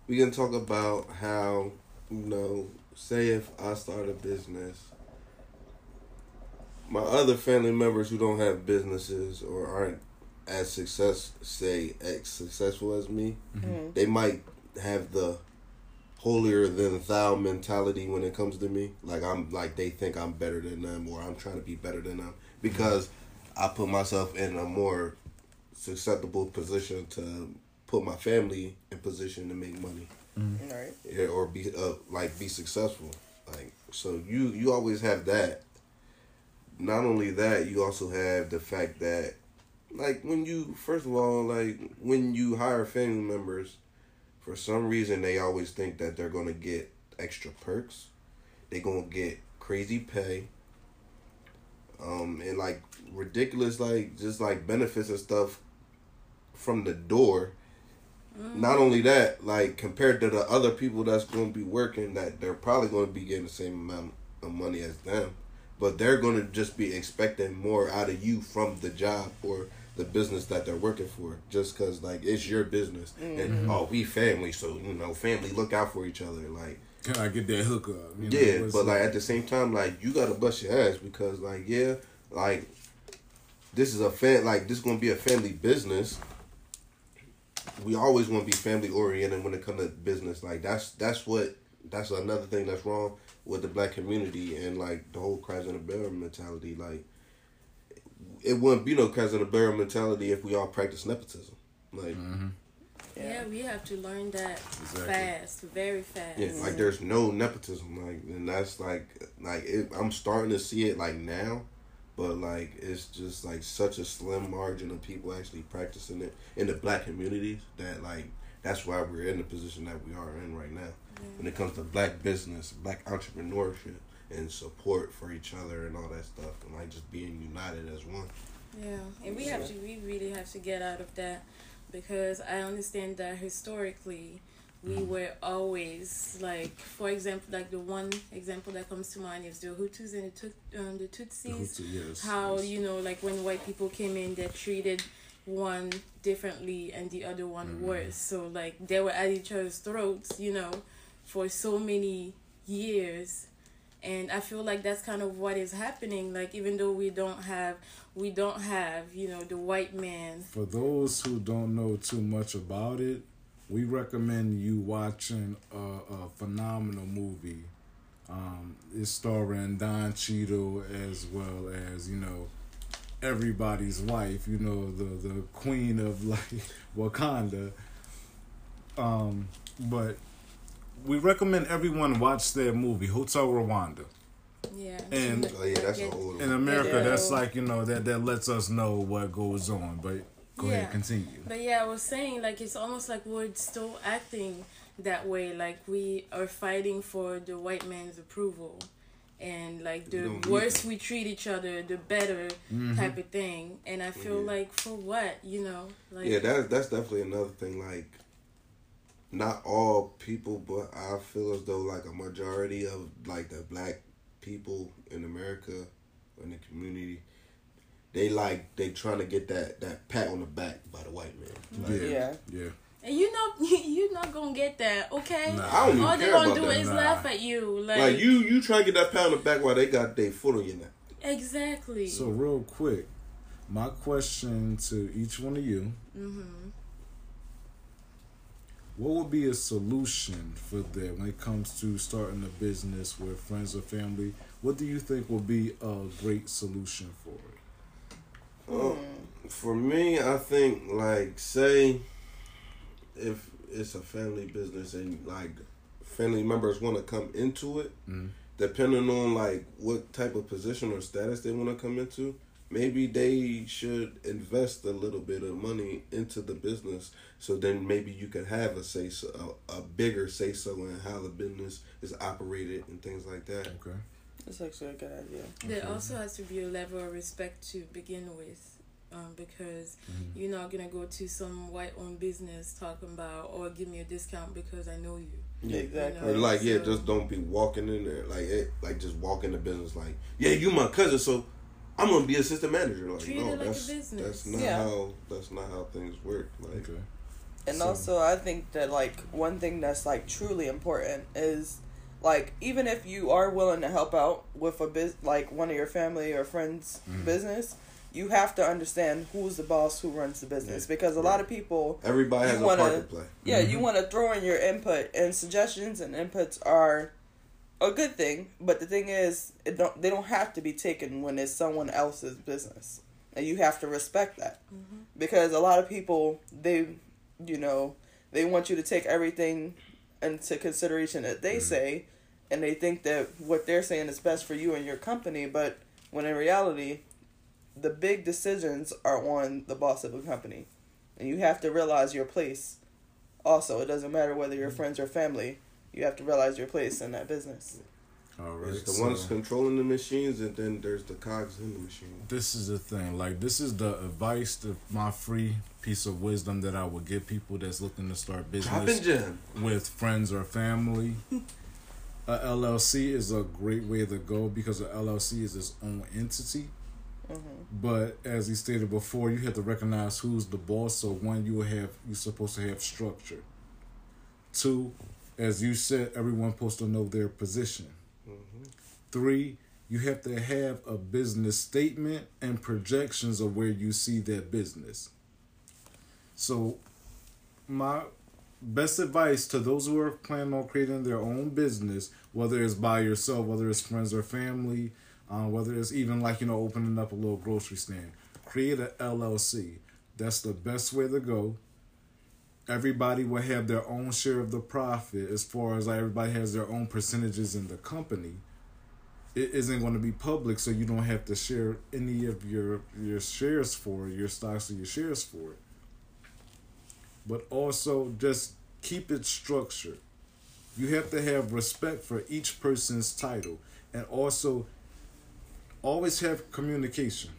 We can talk about how you know, say if I start a business, my other family members who don't have businesses or aren't as success say as successful as me, Mhm. they might have the holier than thou mentality when it comes to me. Like I'm like they think I'm better than them or I'm trying to be better than them because I put myself in a more susceptible position to put my family in position to make money Right. yeah, or be uh, like be successful. Like so you you always have that. Not only that, you also have the fact that like when you first of all like when you hire family members for some reason they always think that they're going to get extra perks. They're going to get crazy pay. Um and like ridiculous like just like benefits and stuff from the door. Not only that, like compared to the other people that's going to be working, that they're probably going to be getting the same amount of money as them, but they're going to just be expecting more out of you from the job or the business that they're working for, just because like it's your business. And oh we family, so you know family look out for each other, like Can I get that hookup? You know, yeah, what's but like at the same time, like you gotta bust your ass because like yeah, like this is a fan like this is gonna be a family business. We always want to be family oriented when it comes to business. Like that's that's what that's another thing that's wrong with the black community and like the whole crabs in the barrel mentality. Like it wouldn't be no crabs in the barrel mentality if we all practice nepotism. Like mm-hmm. Yeah, we have to learn that Exactly. fast, very fast. Yeah, like there's no nepotism, like, and that's like, like it, I'm starting to see it like now, but like it's just like such a slim margin of people actually practicing it in the black communities that like that's why we're in the position that we are in right now when it comes to black business, black entrepreneurship, and support for each other and all that stuff, and like just being united as one. Yeah, and we have to, we really have to get out of that because I understand that historically we were always like, for example, like the one example that comes to mind is the Hutus and the, Tut- um, the Tutsis. yes, How yes. you know, like when white people came in, they treated one differently and the other one worse. So like they were at each other's throats, you know, for so many years and i feel like that's kind of what is happening like even though we don't have we don't have you know the white man For those who don't know too much about it, we recommend you watching a, a phenomenal movie. Um, it's starring Don Cheadle as well as you know everybody's wife. You know the the queen of like *laughs* Wakanda. Um, but we recommend everyone watch that movie Hotel Rwanda. yeah And- Oh yeah, that's a Get- whole. In America, that's like you know that that lets us know what goes on. But go Yeah. ahead, continue. But yeah, I was saying like it's almost like we're still acting that way, like we are fighting for the white man's approval, and like the don't worse we treat each other, the better Mm-hmm. type of thing. And I feel Yeah. like for what, you know, like Yeah, that's that's definitely another thing. Like, not all people, but I feel as though like a majority of like the black people in America in the community, they like they trying to get that that pat on the back by the white man. Like, Yeah, Yeah. yeah. and you know *laughs* you're not gonna get that, okay? Nah. I don't All they care gonna do that. is Nah. laugh at you, like, Like you, you try to get that pat on the back while they got their foot on your neck. exactly. So real quick, My question to each one of you: Mm-hmm. What would be a solution for that when it comes to starting a business with friends or family? What do you think will be a great solution for it? Well, for me, I think like say if it's a family business and like family members want to come into it, Mhm. depending on like what type of position or status they want to come into, maybe they should invest a little bit of money into the business. So then maybe you can have a say so, a, a bigger say so in how the business is operated and things like that. Okay. That's actually a good idea. There Okay. also has to be a level of respect to begin with, um, because Mhm. you're not gonna go to some white-owned business talking about or give me a discount because I know you. Yeah. Exactly. Or like, yeah, just don't be walking in there like it, like just walk in the business like, yeah, you my cousin, so I'm gonna be assistant manager. Like, Treat no, it like a that's business. that's not Yeah. how that's not how things work. Like, Okay. And So- also, I think that like one thing that's like truly important is like even if you are willing to help out with a biz like one of your family or friends Mhm. business, you have to understand who's the boss who runs the business Yeah. because a lot of people everybody has wanna- a part to play. yeah, Mhm. you want to throw in your input and suggestions and inputs are a good thing, but the thing is, it don't they don't have to be taken when it's someone else's business, and you have to respect that Mm-hmm. because a lot of people they, you know, they want you to take everything into consideration that they Mhm. say, and they think that what they're saying is best for you and your company, but when in reality, the big decisions are on the boss of a company, and you have to realize your place. Also, it doesn't matter whether you're friends or family. You have to realize your place in that business. All right. There's the so- ones controlling the machines, and then there's the cogs in the machine. this is the thing like this is the advice the my free piece of wisdom that i would give people that's looking to start business with friends or family *laughs* a llc is a great way to go because a llc is its own entity hmm but as he stated before you have to recognize who's the boss so one you have you're supposed to have structure two as you said everyone's supposed to know their position hmm Three, you have to have a business statement and projections of where you see that business. So, my best advice to those who are planning on creating their own business, whether it's by yourself, whether it's friends or family, uh, whether it's even like, you know, opening up a little grocery stand, create a LLC. That's the best way to go. Everybody will have their own share of the profit as far as like everybody has their own percentages in the company it isn't going to be public, so you don't have to share any of your your shares for it, your stocks or your shares for it. But also, just keep it structured. You have to have respect for each person's title, and also always have communication.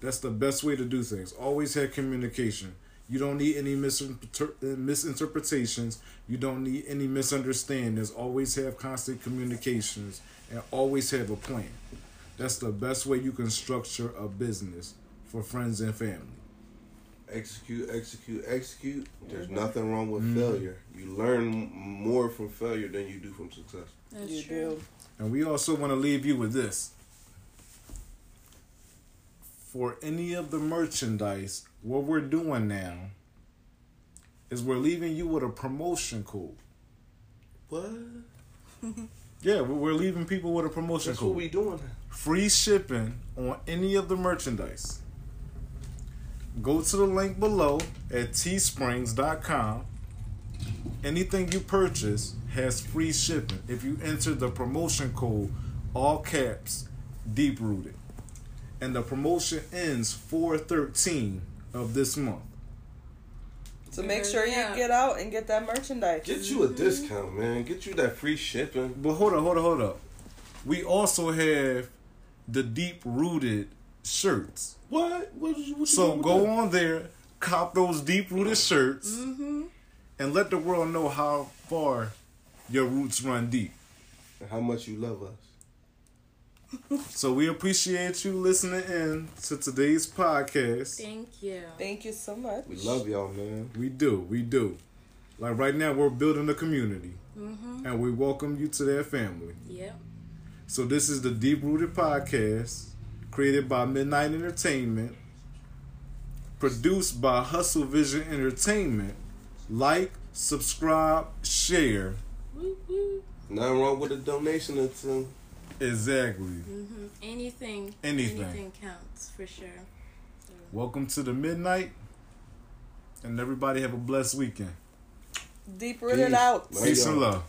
That's the best way to do things. Always have communication. You don't need any misinterpretations. You don't need any misunderstandings. Always have constant communications and always have a plan. That's the best way you can structure a business for friends and family. Execute, execute, execute. There's Mhm. nothing wrong with Mhm. failure. You learn more from failure than you do from success. That's you true. do. And we also want to leave you with this. For any of the merchandise, what we're doing now is we're leaving you with a promotion code. What? *laughs* Yeah, we- we're leaving people with a promotion That's code. what we doing. free shipping on any of the merchandise. Go to the link below at teesprings.com. Anything you purchase has free shipping if you enter the promotion code, all caps, deep rooted. And the promotion ends 413 of this month. So make sure you yeah. get out and get that merchandise. Get you a discount, man. Get you that free shipping. But hold on, hold on, hold up. We also have the deep rooted shirts. What? What? you- what you So go that? on there, cop those deep rooted shirts, Mm-hmm. and let the world know how far your roots run deep. And How much you love us. So we appreciate you listening in to today's podcast. Thank you. Thank you so much. We love y'all, man. We do, we do. Like right now, we're building a community, Mm-hmm. and we welcome you to that family. Yep. So this is the Deep Rooted Podcast. created by Midnight Entertainment, produced by Hustle Vision Entertainment. Like, subscribe, share. Woo, woo. Nothing wrong with a donation or two. Exactly. hmm Anything, Anything. anything counts for sure. So, Welcome to the midnight, and everybody have a blessed weekend. Deep rooted out. Peace and love.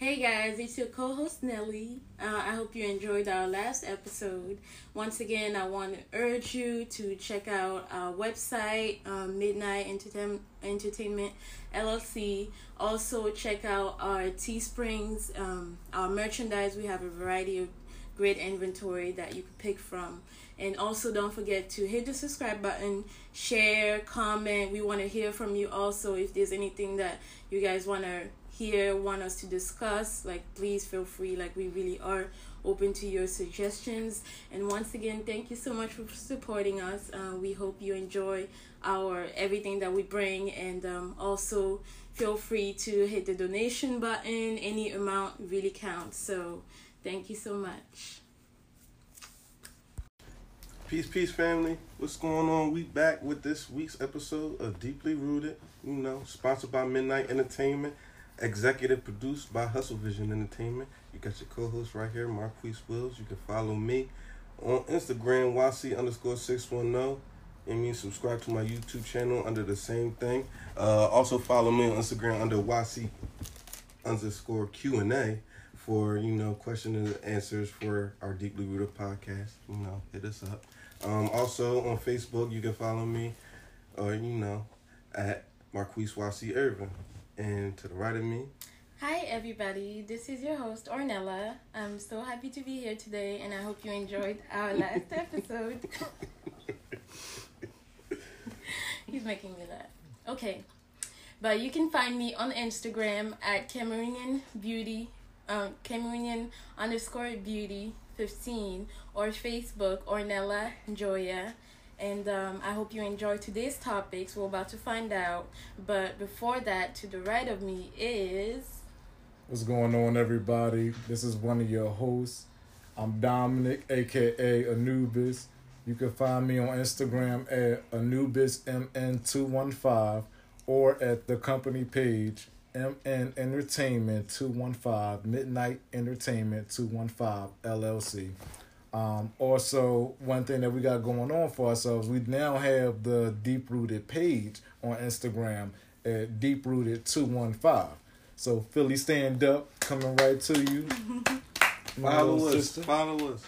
Hey guys, it's your co-host Nelly. Uh, I hope you enjoyed our last episode. Once again, I want to urge you to check out our website, um, Midnight Entertain- Entertainment LLC. Also, check out our Teesprings, um, our merchandise. We have a variety of great inventory that you can pick from. And also, don't forget to hit the subscribe button, share, comment. We want to hear from you also. If there's anything that you guys want to hear, want us to discuss, like, please feel free. Like, we really are open to your suggestions. And once again, thank you so much for supporting us. Uh, we hope you enjoy our everything that we bring. And um, also, feel free to hit the donation button. Any amount really counts. So, thank you so much. Peace, peace, family. What's going on? We back with this week's episode of Deeply Rooted. You know, sponsored by Midnight Entertainment, executive produced by Hustle Vision Entertainment. You got your co-host right here, Marquise Wills. You can follow me on Instagram, YC underscore six one zero. And you subscribe to my YouTube channel under the same thing. Uh, also follow me on Instagram under YC underscore Q and A for you know question and answers for our deeply rooted podcast. You know, hit us up. Um, also on Facebook, you can follow me, or you know, at Marquise YC Irvin. And to the right of me, Hi, everybody. This is your host, Ornella. I'm so happy to be here today, and I hope you enjoyed our last episode. *laughs* He's making me laugh. Okay. But you can find me on Instagram at Cameroonian Beauty, um, Cameroonian underscore Beauty 15, or Facebook, Ornella Joya. And um, I hope you enjoy today's topics. We're about to find out. But before that, to the right of me is. What's going on, everybody? This is one of your hosts. I'm Dominic, aka Anubis. You can find me on Instagram at AnubisMN215 or at the company page MN Entertainment 215, Midnight Entertainment 215 LLC. Um, also, one thing that we got going on for ourselves, we now have the Deep Rooted page on Instagram at Deep Rooted 215. So Philly stand up, coming right to you. *laughs* My follow little us. sister. Follow us.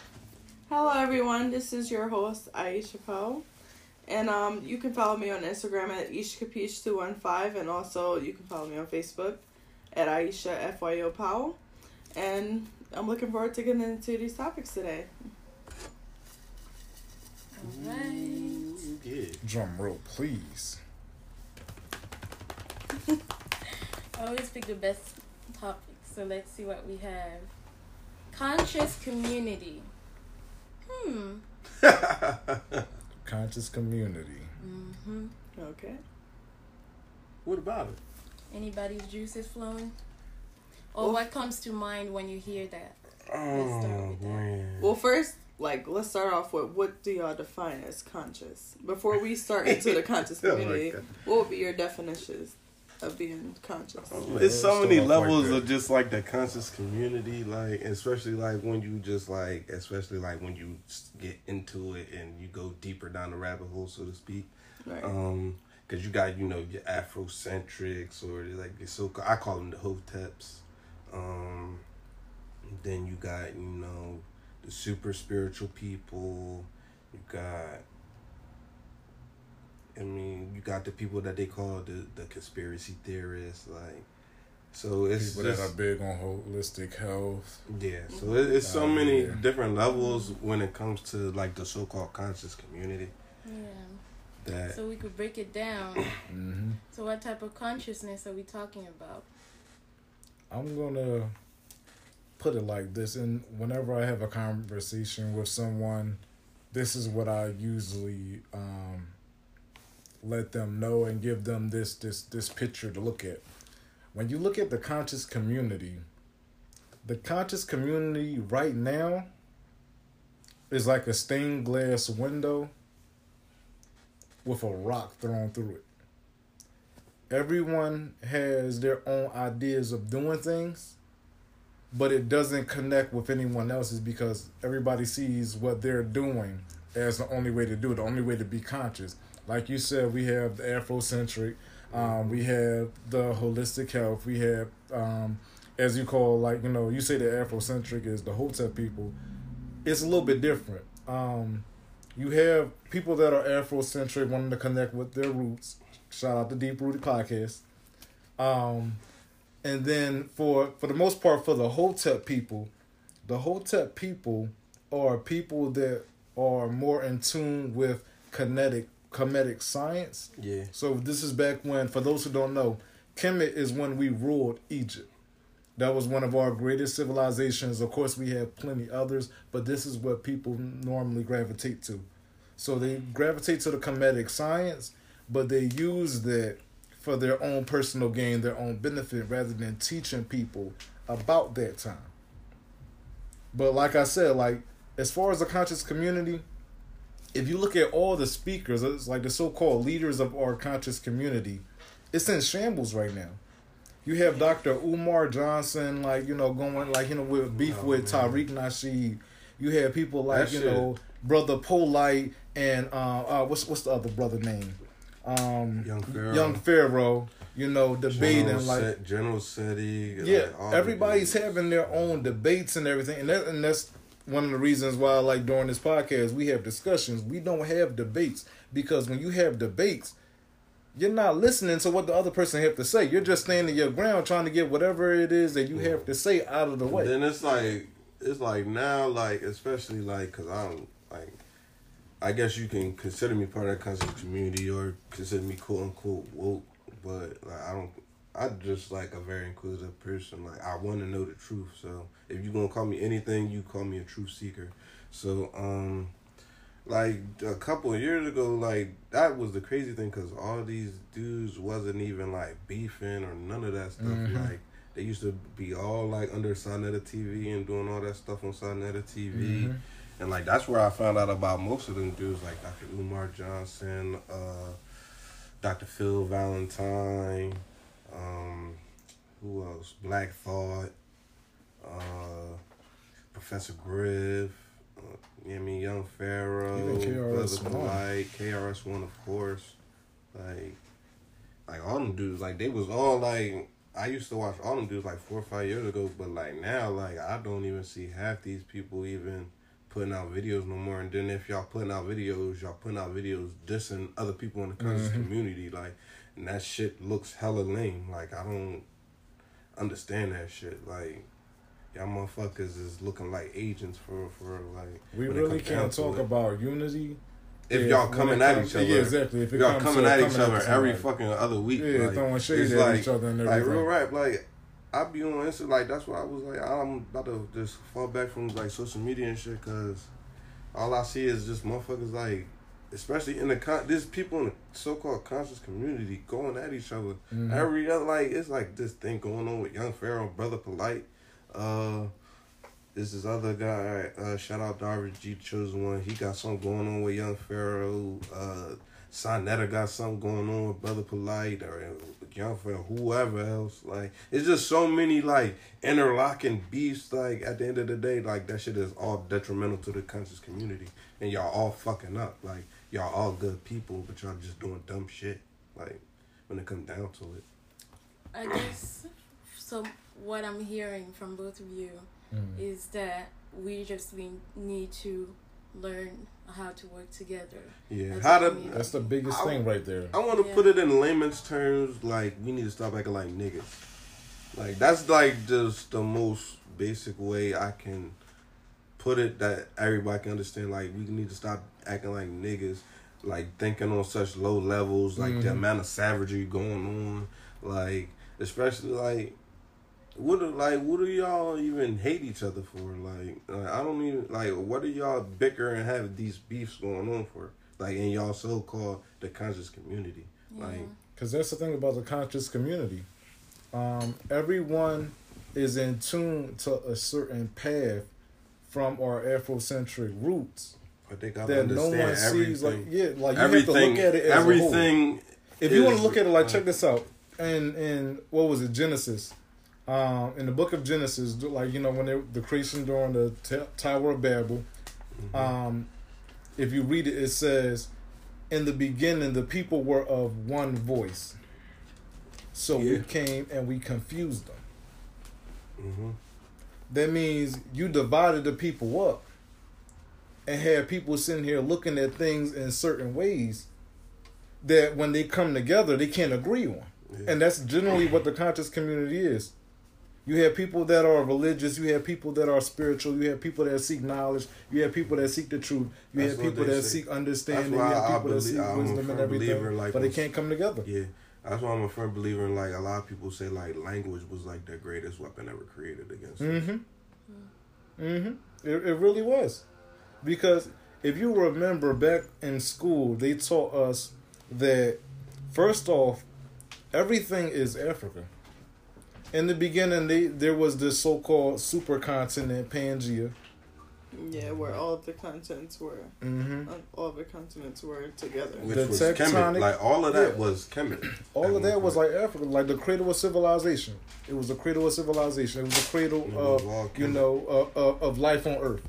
Hello, everyone. This is your host, Aisha Poe. And um, you can follow me on Instagram at ishkapish215. And also, you can follow me on Facebook at Aisha FYO Powell. And I'm looking forward to getting into these topics today. Alright. Yeah. Drum roll, please. *laughs* I always pick the best topics, so let's see what we have. Conscious community. Hmm. *laughs* Conscious community. Mm-hmm. Okay. what about it? Anybody's juices flowing? Or Well- what comes to mind when you hear that? start Oh with that. man. Well, first, like, let's start off with what do y'all define as conscious? Before we start into the conscious *laughs* Oh community, God. what would be your definitions of being conscious? It's so many start off like levels of just like the conscious community, like especially like when you just like, especially like when you get into it and you go deeper down the rabbit hole, so to speak. Right. Um, because you got you know your Afrocentrics or like your so I call them the Hoteps. Um, then you got you know the super spiritual people. You got. I mean, you got the people that they call the the conspiracy theorists, like. So it's People that are big on holistic health. yeah, so it, it's so Oh, many yeah. different levels when it comes to like the so-called conscious community Yeah. that So we could break it down. *coughs* hmm so what type of consciousness are we talking about? I'm gonna put it like this, and whenever I have a conversation with someone, this is what I usually um, let them know and give them this this this picture to look at. When you look at the conscious community, the conscious community right now is like a stained glass window with a rock thrown through it. Everyone has their own ideas of doing things, but it doesn't connect with anyone else's because everybody sees what they're doing as the only way to do it, the only way to be conscious. Like you said, we have the Afrocentric, um, we have the holistic health, we have, um, as you call, like, you know, you say the Afrocentric is the Hotep people. It's a little bit different. Um, you have people that are Afrocentric wanting to connect with their roots. Shout out to Deep Rooted Podcast. Um, and then for for the most part, for the Hotep people, the Hotep people are people that are more in tune with kinetic Kemetic science. Yeah. So this is back when, for those who don't know, Kemet is when we ruled Egypt. That was one of our greatest civilizations. Of course, we have plenty others, but this is what people normally gravitate to. So they gravitate to the Kemetic science, but they use that for their own personal gain, their own benefit, rather than teaching people about that time. But like I said, like as far as the conscious community, if you look at all the speakers, it's like the so-called leaders of our conscious community, it's in shambles right now. You have Dr. Umar Johnson, like you know, going like you know with beef Oh, with man. Tariq Nasheed. You have people like That you shit- know brother Polite and uh, uh what's what's the other brother name? Um, Young Pharaoh. Young Pharaoh. You know, debating General like Set- General City. yeah, like, everybody's having their own debates and everything, and that and that's one of the reasons why, like during this podcast, we have discussions. We don't have debates because when you have debates, you're not listening to what the other person have to say. You're just standing your ground, trying to get whatever it is that you have to say out of the way. Then it's like it's like now like especially like because I'm like I guess you can consider me part of the conscious community or consider me quote unquote woke, but like I don't. I just like a very inquisitive person. Like I want to know the truth. So if you gonna call me anything, you call me a truth seeker. So um, like a couple of years ago, like that was the crazy thing because all these dudes wasn't even like beefing or none of that stuff. Mhm. Like they used to be all like under Sonetta TV and doing all that stuff on Sonetta TV. Mhm. And like that's where I found out about most of them dudes, like Dr. Umar Johnson, uh, Dr. Phil Valentine, um, who else? Black Thought, uh, Professor Griff, uh, you know I mean, Young Pharaoh, KRS One, KRS One, of course. Like, like all them dudes, like they was all like. I used to watch all them dudes like four or five years ago, but like now, like I don't even see half these people even putting out videos no more. And then if y'all putting out videos, y'all putting out videos dissing other people in the conscious Mhm. community, like, and that shit looks hella lame. Like I don't understand that shit. Like y'all motherfuckers is looking like agents for for like. We really can't talk it. about unity. If y'all coming at each other, Yeah, exactly. If y'all coming at coming each other every fucking other week. Yeah, like, throwing shade it's at like, each other and Like real rap, like I be on Insta, like that's why I was like I'm about to just fall back from like social media and shit, cause all I see is just motherfuckers like, especially in the con, there's people in the so-called conscious community going at each other. Mhm. Every other like it's like this thing going on with Young Pharaoh, Brother Polite. Uh, this is other guy. Uh, shout out Darvish G Chosen One. He got something going on with Young Pharaoh. Uh, Sonetta got something going on with Brother Polite or Young Pharaoh, whoever else. Like it's just so many like interlocking beefs. Like at the end of the day, like that shit is all detrimental to the conscious community, and y'all all fucking up. Like y'all all good people, but y'all just doing dumb shit. Like when it comes down to it. I guess so. What I'm hearing from both of you Mhm. is that we just we need to learn how to work together. Yeah, how to that's the biggest I- thing right there. I want to Yeah. put it in layman's terms. Like we need to stop acting like niggas. Like that's like just the most basic way I can put it that everybody can understand. Like we need to stop acting like niggas. Like thinking on such low levels. Like the Mhm. amount of savagery going on. Like especially like. What do like what do y'all even hate each other for? Like, like I don't even like what do y'all bicker and have these beefs going on for? Like in y'all so called the conscious community. Yeah. Like Because that's the thing about the conscious community. Um, everyone is in tune to a certain path from our Afrocentric roots But they gotta that no understand one sees. Like yeah, like you everything, have to look at it as a whole. everything. If you want to look at it like, check this out. And in what was it, Genesis? Um, in the book of Genesis, like you know, when they, the creation during the t- Tower of Babel, Mm-hmm. um, if you read it, it says, "In the beginning, the people were of one voice." So we came and we confused them. hmm That means you divided the people up, and had people sitting here looking at things in certain ways that when they come together they can't agree on. Yeah. And that's generally what the conscious community is. You have people that are religious, you have people that are spiritual, you have people that seek knowledge, you have people that seek the truth, you That's have people that seek understanding, you That's why have I people that believe- seek I'm a wisdom and everything, believer, like, but they can't come together. Yeah, that's why I'm a firm believer in like a lot of people say like language was like the greatest weapon ever created against us. Mm-hmm. Mm-hmm. It, it really was. Because if you remember back in school, they taught us that first off, everything is Africa. In the beginning, they there was this so-called supercontinent Pangea. Yeah, where all of the continents were, Mm-hmm. uh, all of the continents were together. Which The was tectonic- Kemet. Like all of that Yeah. was Kemet. All of that one was like Africa, like the cradle of civilization. It was the cradle of civilization. It was the cradle It of was you know uh, uh, of life on Earth.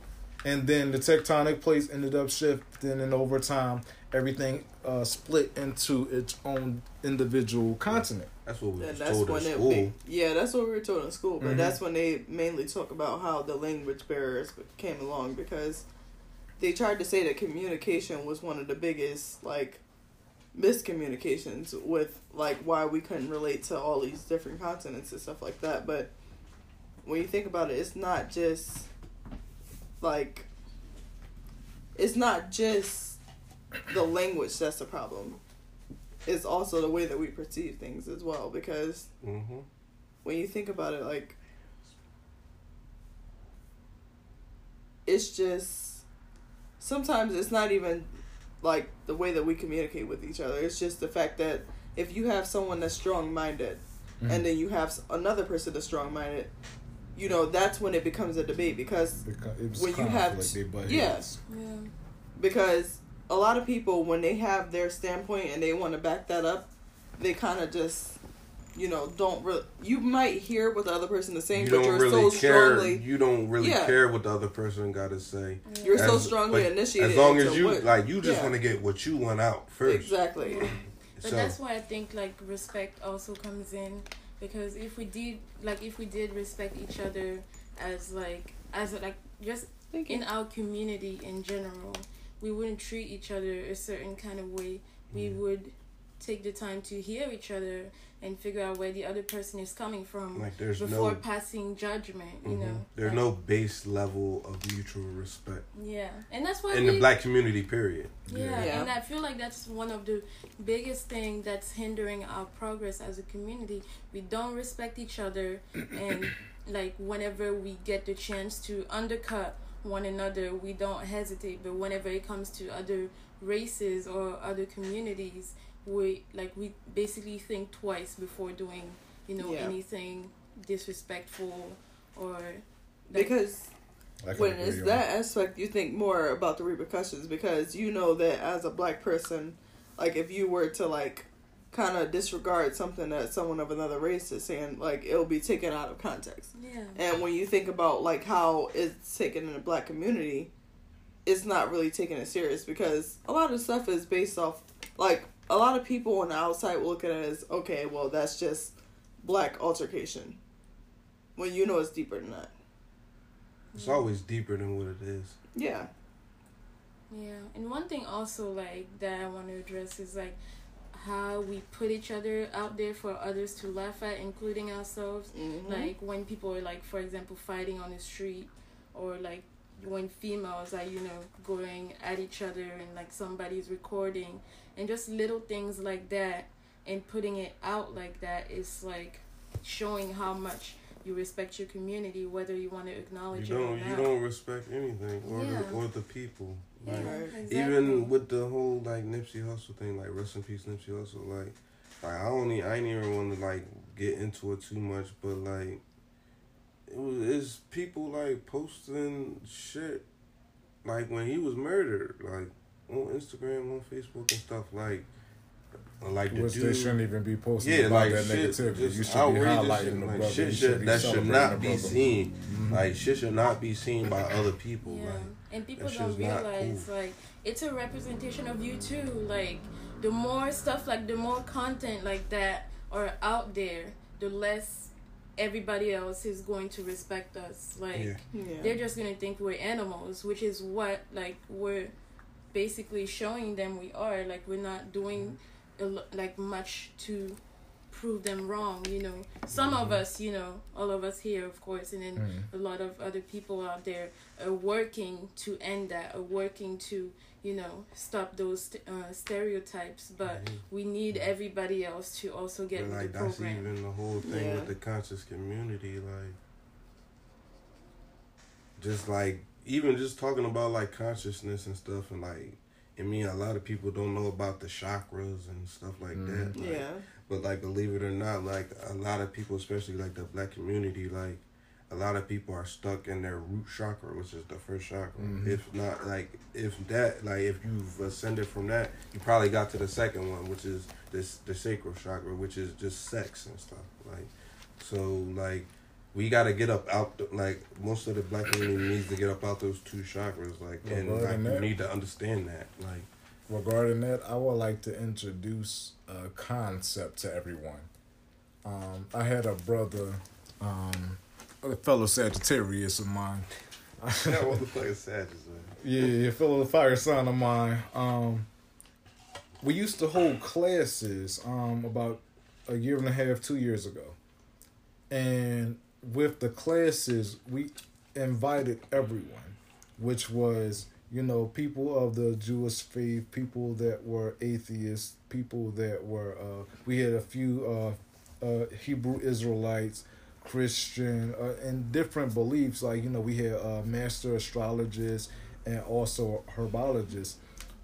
And then the tectonic plates ended up shifting, and over time, everything uh, split into its own individual continent. That's what we that's told in school. be- yeah, that's what we were told in school. But Mhm. that's when they mainly talk about how the language barriers came along because they tried to say that communication was one of the biggest like miscommunications with like why we couldn't relate to all these different continents and stuff like that. But when you think about it, it's not just like it's not just the language that's the problem. It's also the way that we perceive things as well because Mm-hmm. when you think about it, like it's just sometimes it's not even like the way that we communicate with each other. It's just the fact that if you have someone that's strong minded and then you have another person that's strong minded, you know that's when it becomes a debate because Because when you have conflict, t- they yeah. Yeah. because a lot of people when they have their standpoint and they want to back that up, they kind of just you know don't re- you might hear what the other person is saying, You but don't you're really so care. strongly You don't really Yeah. care what the other person got to say. you're so strongly but initiated. As long as you what- like, you just yeah. want to get what you want out first. exactly. But So that's why I think like respect also comes in because if we did like if we did respect each other as like as like just Thank you. in our community in general, we wouldn't treat each other a certain kind of way. We Mm. would take the time to hear each other and figure out where the other person is coming from like, there's before no. passing judgment. You mhm. know, There's Like, no base level of mutual respect yeah, and that's why in we, the black community. Period. Yeah, Yeah. and I feel like that's one of the biggest thing that's hindering our progress as a community. We don't respect each other, and like whenever we get the chance to undercut one another, we don't hesitate. But whenever it comes to other races or other communities, we like we basically think twice before doing you know Yeah. anything disrespectful or like, because when agree it's on that aspect, you think more about the repercussions because you know that as a black person, like if you were to like kind of disregard something that someone of another race is saying, like it'll be taken out of context. yeah. And when you think about like how it's taken in the black community, it's not really taken as serious because a lot of stuff is based off like a lot of people on the outside will look at it as okay, well that's just black altercation. When you know it's deeper than that. It's always deeper than what it is. Yeah. Yeah, and one thing also like that I want to address is like how we put each other out there for others to laugh at, including ourselves. Mhm. Like when people are like, for example, fighting on the street, or like when females are you know going at each other and like somebody's recording, and just little things like that, and putting it out like that is like showing how much you respect your community, whether you want to acknowledge You it or don't. You not. don't respect anything or Yeah. the or the people. Yeah, Like, Right. exactly. even with the whole like Nipsey Hussle thing, like rest in peace Nipsey Hussle, like like I don't e- I ain't even want to like get into it too much, but like it was it's people like posting shit like when he was murdered, like on Instagram, on Facebook and stuff, like like the Which dude, they shouldn't even be posting yeah, about like that shit, negativity. just You should be outrageous highlighting shit, the like brother. shit You should, be that should not be brother. seen. Mhm. Like shit should not be seen by other people. Yeah, Like and people that don't shit's not realize like it's a representation of you too. Like the more stuff, like the more content like that are out there, the less everybody else is going to respect us. Like Yeah. Yeah. they're just gonna think we're animals, which is what like we're basically showing them we are. Like we're not doing mm-hmm. a lo- like much to prove them wrong. You know, some of us, you know, all of us here, of course, and then Mhm. a lot of other people out there are working to end that, are working to you know stop those uh, stereotypes. But Mhm. we need everybody else to also get But with like the that's program. even the whole thing Yeah. with the conscious community, like just like even just talking about like consciousness and stuff and like I mean a lot of people don't know about the chakras and stuff like that. Like, Yeah. But like believe it or not, like a lot of people, especially like the black community, like a lot of people are stuck in their root chakra, which is the first chakra. Mhm. If not like if that like if you've ascended from that, you probably got to the second one, which is this the sacral chakra, which is just sex and stuff. Like so like we got to get up out the, like most of the black community needs to get up out those two chakras like and like you need to understand that like Regarding that, I would like to introduce a concept to everyone. Um, I had a brother, um, a fellow Sagittarius of mine. *laughs* yeah, what the fuck is *laughs* Sagittarius? Yeah, a fellow fire sign of mine. Um, we used to hold classes um, about a year and a half, two years ago. And with the classes, we invited everyone, which was, you know, people of the Jewish faith, people that were atheists, people that were, uh, we had a few uh, uh, Hebrew Israelites, Christian, uh, and different beliefs. Like, you know, we had uh, master astrologists and also herbologists.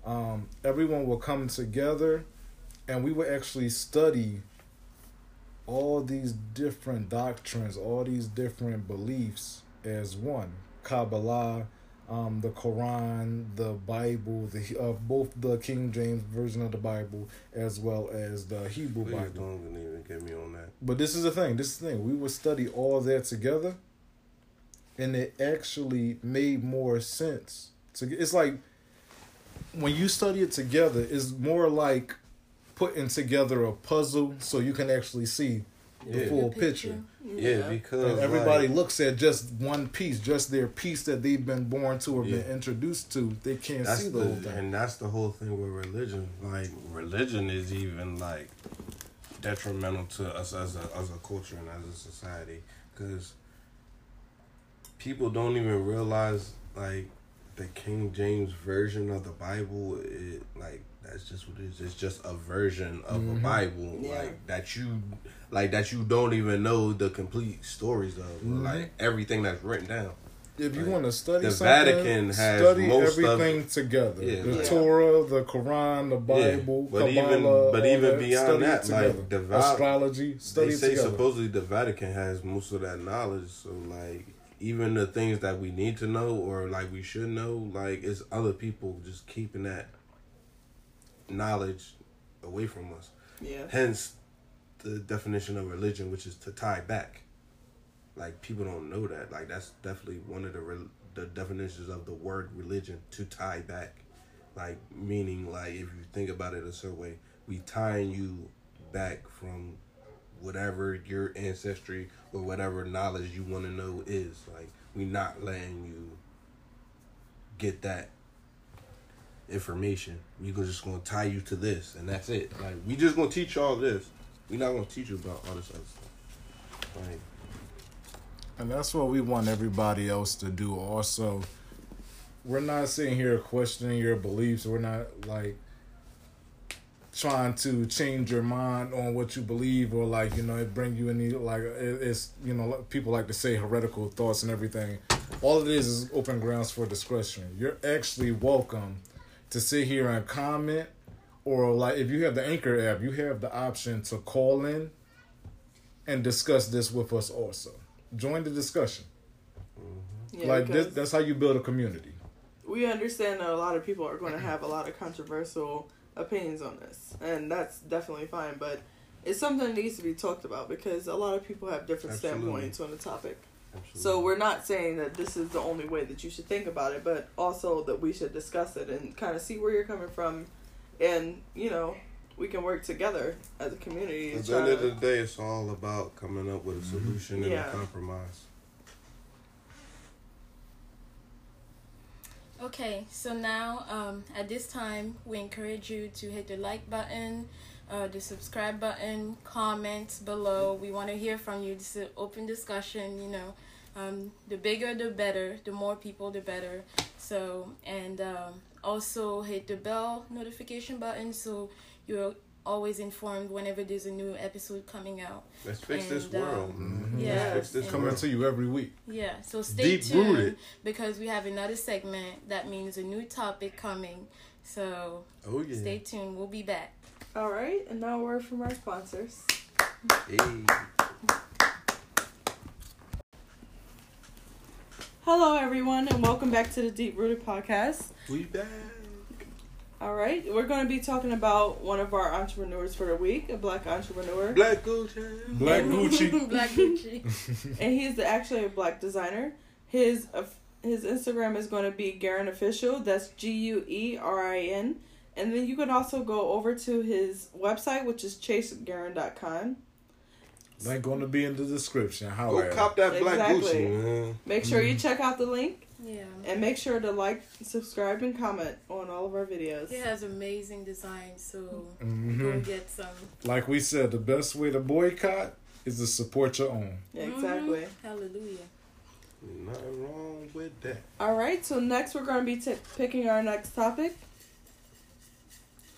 Um, everyone will come together and we would actually study all these different doctrines, all these different beliefs as one. Kabbalah, um, the Quran, the Bible, the uh, both the King James version of the Bible as well as the Hebrew Please Bible. don't even get me on that. But this is the thing. This is the thing. We would study all that together, and it actually made more sense. To it's like when you study it together, it's more like putting together a puzzle so you can actually see the Yeah. full Good picture. Yeah, because And everybody like, looks at just one piece, just their piece that they've been born to or Yeah. been introduced to. They can't that's see the, the, whole thing. and that's the whole thing with religion. Like religion is even like detrimental to us as a as a culture and as a society because people don't even realize like the King James version of the Bible. It like that's just what it is. It's just a version of a Mhm. Bible Yeah. like that you like that you don't even know the complete stories of Mhm. like everything that's written down. If you Like, want to study the something, Vatican has study most of- everything together. Yeah, the like- Torah, the Quran, the Bible, but Kabbalah, even- but even that, beyond study it that, like, together. the astrology, study they say together. supposedly the Vatican has most of that knowledge. So like even the things that we need to know or like we should know, like it's other people just keeping that knowledge away from us. Yeah. Hence the definition of religion, which is to tie back. Like people don't know that. Like that's definitely one of the re- the definitions of the word religion to tie back. Like meaning like if you think about it a certain way, we tying you back from whatever your ancestry or whatever knowledge you want to know is. Like we not letting you get that information. We gonna just gonna tie you to this, and that's it. Like we just gonna teach you all this. We're not gonna teach you about all this other stuff. Like And that's what we want everybody else to do also. We're not sitting here questioning your beliefs. We're not like trying to change your mind on what you believe or like, you know, it bring you any like it's, you know, people like to say heretical thoughts and everything. All it is is open grounds for discretion. You're actually welcome to sit here and comment or like if you have the Anchor app, you have the option to call in and discuss this with us also. join the discussion. Mm-hmm. Yeah, like this, that's how you build a community. we understand that a lot of people are going to have a lot of controversial opinions on this, and that's definitely fine. But it's something that needs to be talked about because a lot of people have different Absolutely. standpoints on the topic. Absolutely. So we're not saying that this is the only way that you should think about it, but also that we should discuss it and kind of see where you're coming from, and you know we can work together as a community. At the end of the day, it's all about coming up with a solution and Yeah. a compromise. Okay, so now um, at this time, we encourage you to hit the like button, uh, the subscribe button, comments below. We want to hear from you. This is an open discussion, you know. Um, the bigger, the better. The more people, the better. So, and um, also hit the bell notification button so you're always informed whenever there's a new episode coming out. Let's fix this And, um, world. Mhm. Yeah. Let's fix this and- Coming to you every week. Yeah, so stay Deep tuned rooted. because we have another segment that means a new topic coming. So Oh yeah. stay tuned. We'll be back. All right, and now a word from our sponsors. Hey. Hello, everyone, and welcome back to the Deep Rooted Podcast. We back. All right, we're going to be talking about one of our entrepreneurs for the week, a black entrepreneur, Black Gucci. Black *laughs* Gucci. Black Gucci. *laughs* and he's the, actually a black designer. His uh, his Instagram is going to be Guerin Official. That's G U E R I N. And then you can also go over to his website, which is chaseguerin.com. Link going to be in the description. How Go cop that Black Exactly. Gucci, man. Make sure you check out the link Yeah. and make sure to like, subscribe, and comment on all of our videos. He has amazing designs, so go hmm get some. Like we said, the best way to boycott is to support your own. Yeah, exactly. Mhm. Hallelujah. Nothing wrong with that. All right, so next we're going to be t- picking our next topic.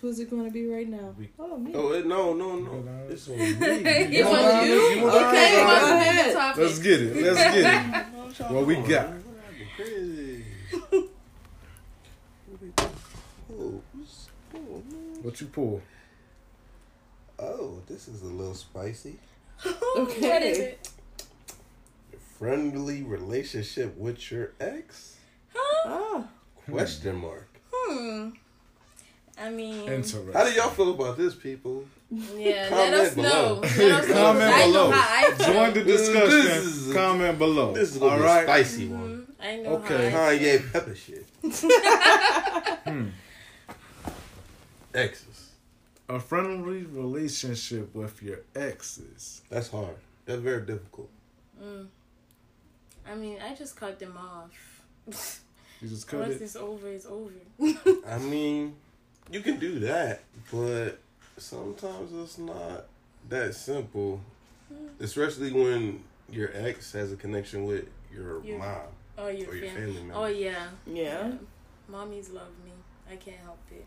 Who's it going to be right now? We- Oh, me. Oh it, no, no, no. Hold on. It's *laughs* on me. It want you? You want? Okay, Go go ahead. ahead. Topic. Let's get it. Let's get it. What we got? Crazy. What's- man. What you pull? Oh, this is a little spicy. Okay. *laughs* What is it? Friendly relationship with your ex? Huh? Ah, Question mark. Hmm. I mean, Interesting. How do y'all feel about this, people? yeah. Let Comment us below. know. Let us know. Comment I below. know how I feel. Join the This discussion. is- Comment below. This is gonna All be a right. spicy one. Mhm. I know Okay. how I feel. Kanye Pepper shit. *laughs* Hmm. Exes. A friendly relationship with your exes. That's hard. That's very difficult. Mm. I mean, I just cut them off. You just *laughs* cut Once it. it's over, it's over. I mean, you can do that, but sometimes it's not that simple. Especially when your ex has a connection with your Your- mom Oh, your, or your fam- family member. Oh yeah. yeah. Mommies love me. I can't help it.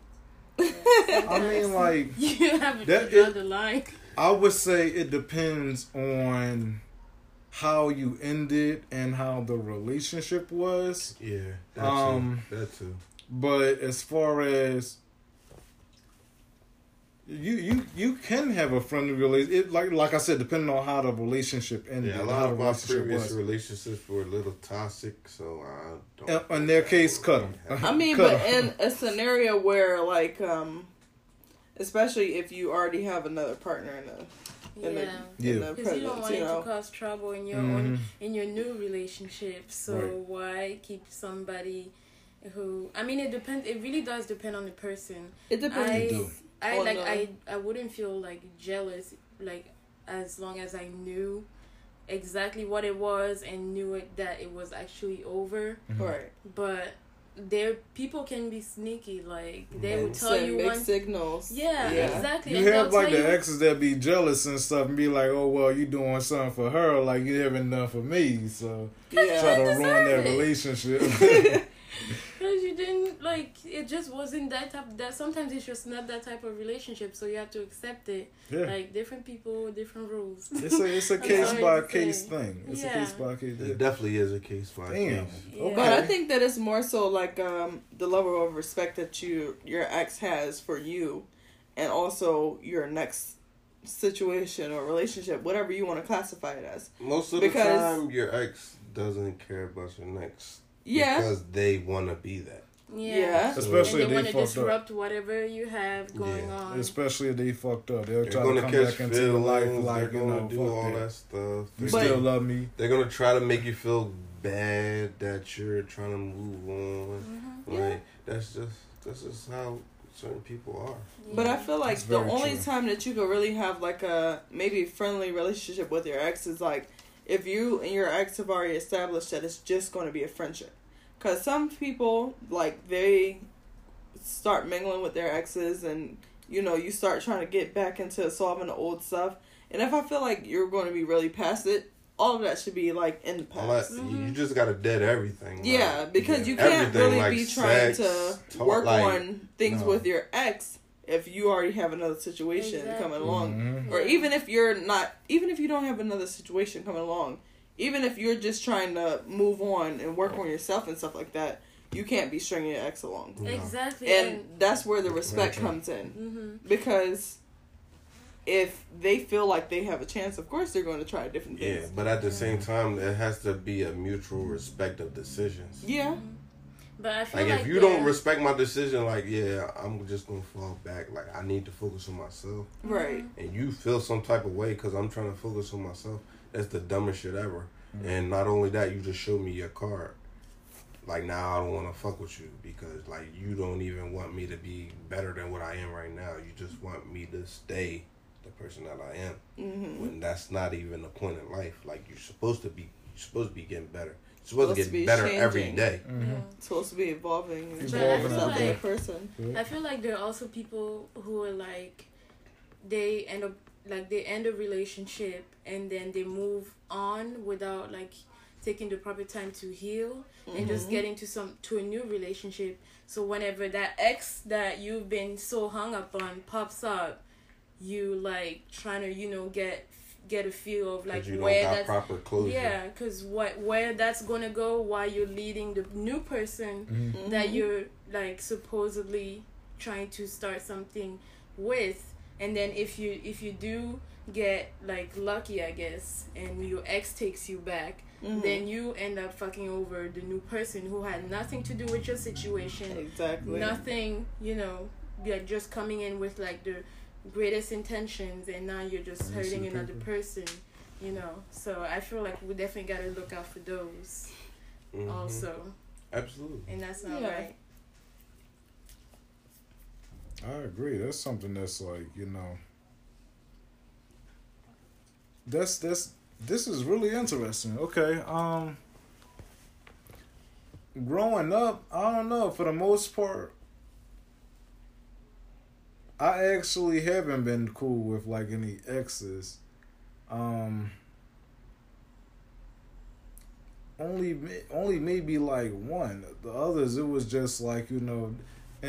*laughs* I mean, like, *laughs* you have to That draw the line. I would say it depends on how you ended and how the relationship was. Yeah, that Um, too. That too. But as far as you you you can have a friendly relationship, it, like like I said, depending on how the relationship ended, Yeah, a lot of my previous was. relationships were a little toxic, so I don't. in their case, cut them. I mean, *laughs* but in a scenario where, like, um, especially if you already have another partner in the in Yeah. the, Yeah. Because you don't want you it to cause trouble in your Mhm. own in your new relationship. So Right. why keep somebody who? I mean, it depends. It really does depend on the person. It depends. I do. I On like the- I I wouldn't feel like jealous like as long as I knew exactly what it was and knew it that it was actually over. Mm-hmm. right. But there people can be sneaky. Like they And will tell send you mixed one. signals. Yeah, Yeah. exactly. You and have like the you, exes that be jealous and stuff and be like, "Oh well, you doing something for her, like you haven't done for me." So yeah. try to ruin their deserve it. relationship. *laughs* *laughs* Because you didn't like it, just wasn't that type. That sometimes it's just not that type of relationship, so you have to accept it. yeah, Like different people, different rules. it's a it's a *laughs* I'm case by case say. thing. It's Yeah. a case by case. It definitely is a case by Damn. case. Yeah. But I think that it's more so like um, the level of respect that you your ex has for you, and also your next situation or relationship, whatever you want to classify it as. Most of Because- the time, your ex doesn't care about your next. Yeah. Because they want to be that. Yeah. Yeah. Especially and if they they want to fucked up. disrupt whatever you have going Yeah. on. Especially if they fucked up. They'll They're try going to to come catch back into your life like, They're you going know, to do all that that. stuff. They're, still love me. they're going to try to make you feel bad that you're trying to move on. Mhm. Like, that's just, that's just how certain people are. But I feel like That's the only true. time that you could really have like a maybe friendly relationship with your ex is like if you and your ex have already established that it's just going to be a friendship. Because some people like they start mingling with their exes and you know you start trying to get back into solving the old stuff. And if I feel like you're going to be really past it, all of that should be like in the All that, past. you- You just got to dead everything. like, Yeah, because you can't everything, really like be trying sex, to talk, work like, on things no. with your ex if you already have another situation Exactly. coming along. Mhm. Or even if you're not, even if you don't have another situation coming along, even if you're just trying to move on and work on yourself and stuff like that, you can't be stringing your ex along. No. Exactly. And that's where the respect true. comes in. hmm Because if they feel like they have a chance, of course they're going to try a different Yeah, but at the same time, it has to be a mutual respect of decisions. Yeah. But I feel Like, like, if you yeah, don't respect my decision, like yeah, I'm just gonna fall back. Like I need to focus on myself, Right. and you feel some type of way because I'm trying to focus on myself. That's the dumbest shit ever. And not only that, you just showed me your card. Like now, I don't want to fuck with you because like you don't even want me to be better than what I am right now. You just want me to stay the person that I am. hmm When that's not even the point in life. Like you're supposed to be, you're supposed to be getting better. You're supposed, Supposed to to get be better changing. every day. Mhm. yeah. supposed to be evolving and Evolving changing out yourself as there. a person. I feel like there are also people who are like, they end up like they end a relationship and then they move on without like taking the proper time to heal and just Mhm. getting to some to a new relationship. So whenever that ex that you've been so hung up on pops up, you like trying to you know get get a feel of like you where that's proper closure. yeah, because what where that's gonna go while you're leading the new person Mhm. that you're like supposedly trying to start something with and then if you if you do get like lucky i guess and your ex takes you back Mhm. then you end up fucking over the new person who had nothing to do with your situation exactly. nothing you know you're just coming in with like the greatest intentions and now you're just Let me see hurting another person you know so i feel like we definitely got to look out for those Mhm. also Absolutely. and that's not Yeah. right I agree. That's something that's like you know. That's that's this is really interesting. Okay, um. Growing up, I don't know. For the most part, I actually haven't been cool with like any exes. Um. Only, only maybe like one. The others, it was just like you know,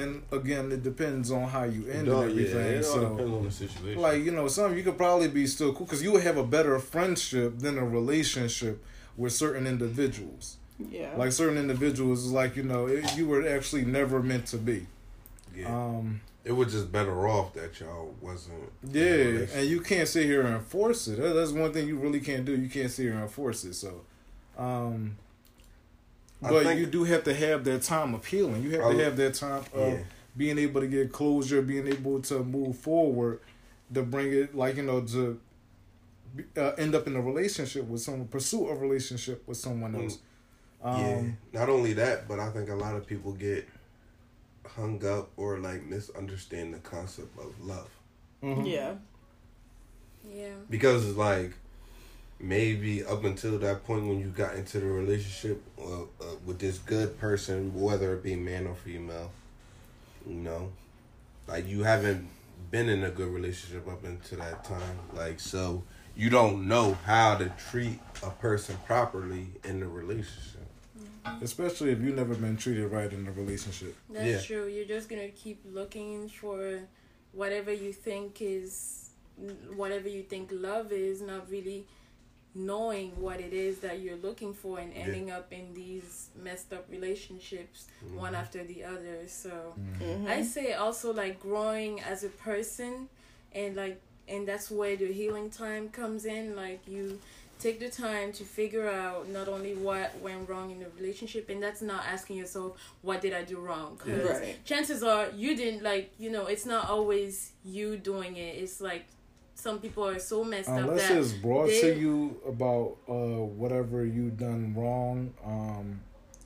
and again, it depends on how you end No, and yeah, everything. it all so, depends on the situation. like you know, some you could probably be still cool because you would have a better friendship than a relationship with certain individuals. yeah. Like certain individuals, is like you know, it, you were actually never meant to be. yeah, Um, it was just better off that y'all wasn't. yeah, and you can't sit here and force it. That's one thing you really can't do. You can't sit here and force it. So, um, I but think- you do have to have that time of healing. You have I- to have that time of Yeah. being able to get closure, being able to move forward, to bring it like you know to be- uh, end up in a relationship with someone, pursue a relationship with someone Mm. else. yeah. Um, Not only that, but I think a lot of people get hung up or like misunderstand the concept of love mhm. yeah. yeah because it's like maybe up until that point when you got into the relationship uh, uh, with this good person, whether it be man or female, you know, like you haven't been in a good relationship up until that time, like so you don't know how to treat a person properly in the relationship. Especially if you've never been treated right in a relationship. That's Yeah. true. You're just gonna keep looking for whatever you think is, whatever you think love is, not really knowing what it is that you're looking for, and Yeah. ending up in these messed up relationships, one Mhm. after the other. So Mhm. I say also like growing as a person, and like and that's where the healing time comes in. Like you take the time to figure out not only what went wrong in the relationship, and that's not asking yourself what did I do wrong. 'Cause Right. chances are you didn't like you know it's not always you doing it. It's like some people are so messed up Unless that it's brought they- to you about uh, whatever you've done wrong um,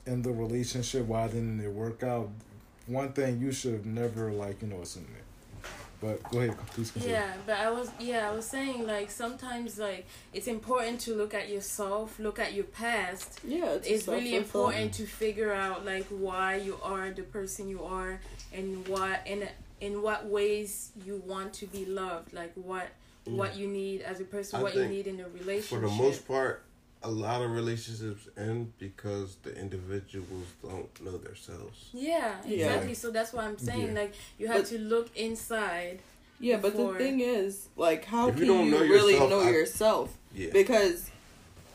in the relationship, why didn't it work out? One thing you should never like, you know, assume it. But go ahead, please continue. Yeah, but I was yeah, I was saying like sometimes like it's important to look at yourself, look at your past. Yeah, It's really important to figure out like why you are the person you are and what in in what ways you want to be loved, like what Mm. what you need as a person, I what you need in a relationship. For the most part, a lot of relationships end because the individuals don't know themselves. Yeah, Yeah. exactly. So that's what I'm saying. Yeah. Like you have But- to look inside. Yeah, but the thing is, like, how If you can don't you, know really yourself, know I- yourself? Yeah. Because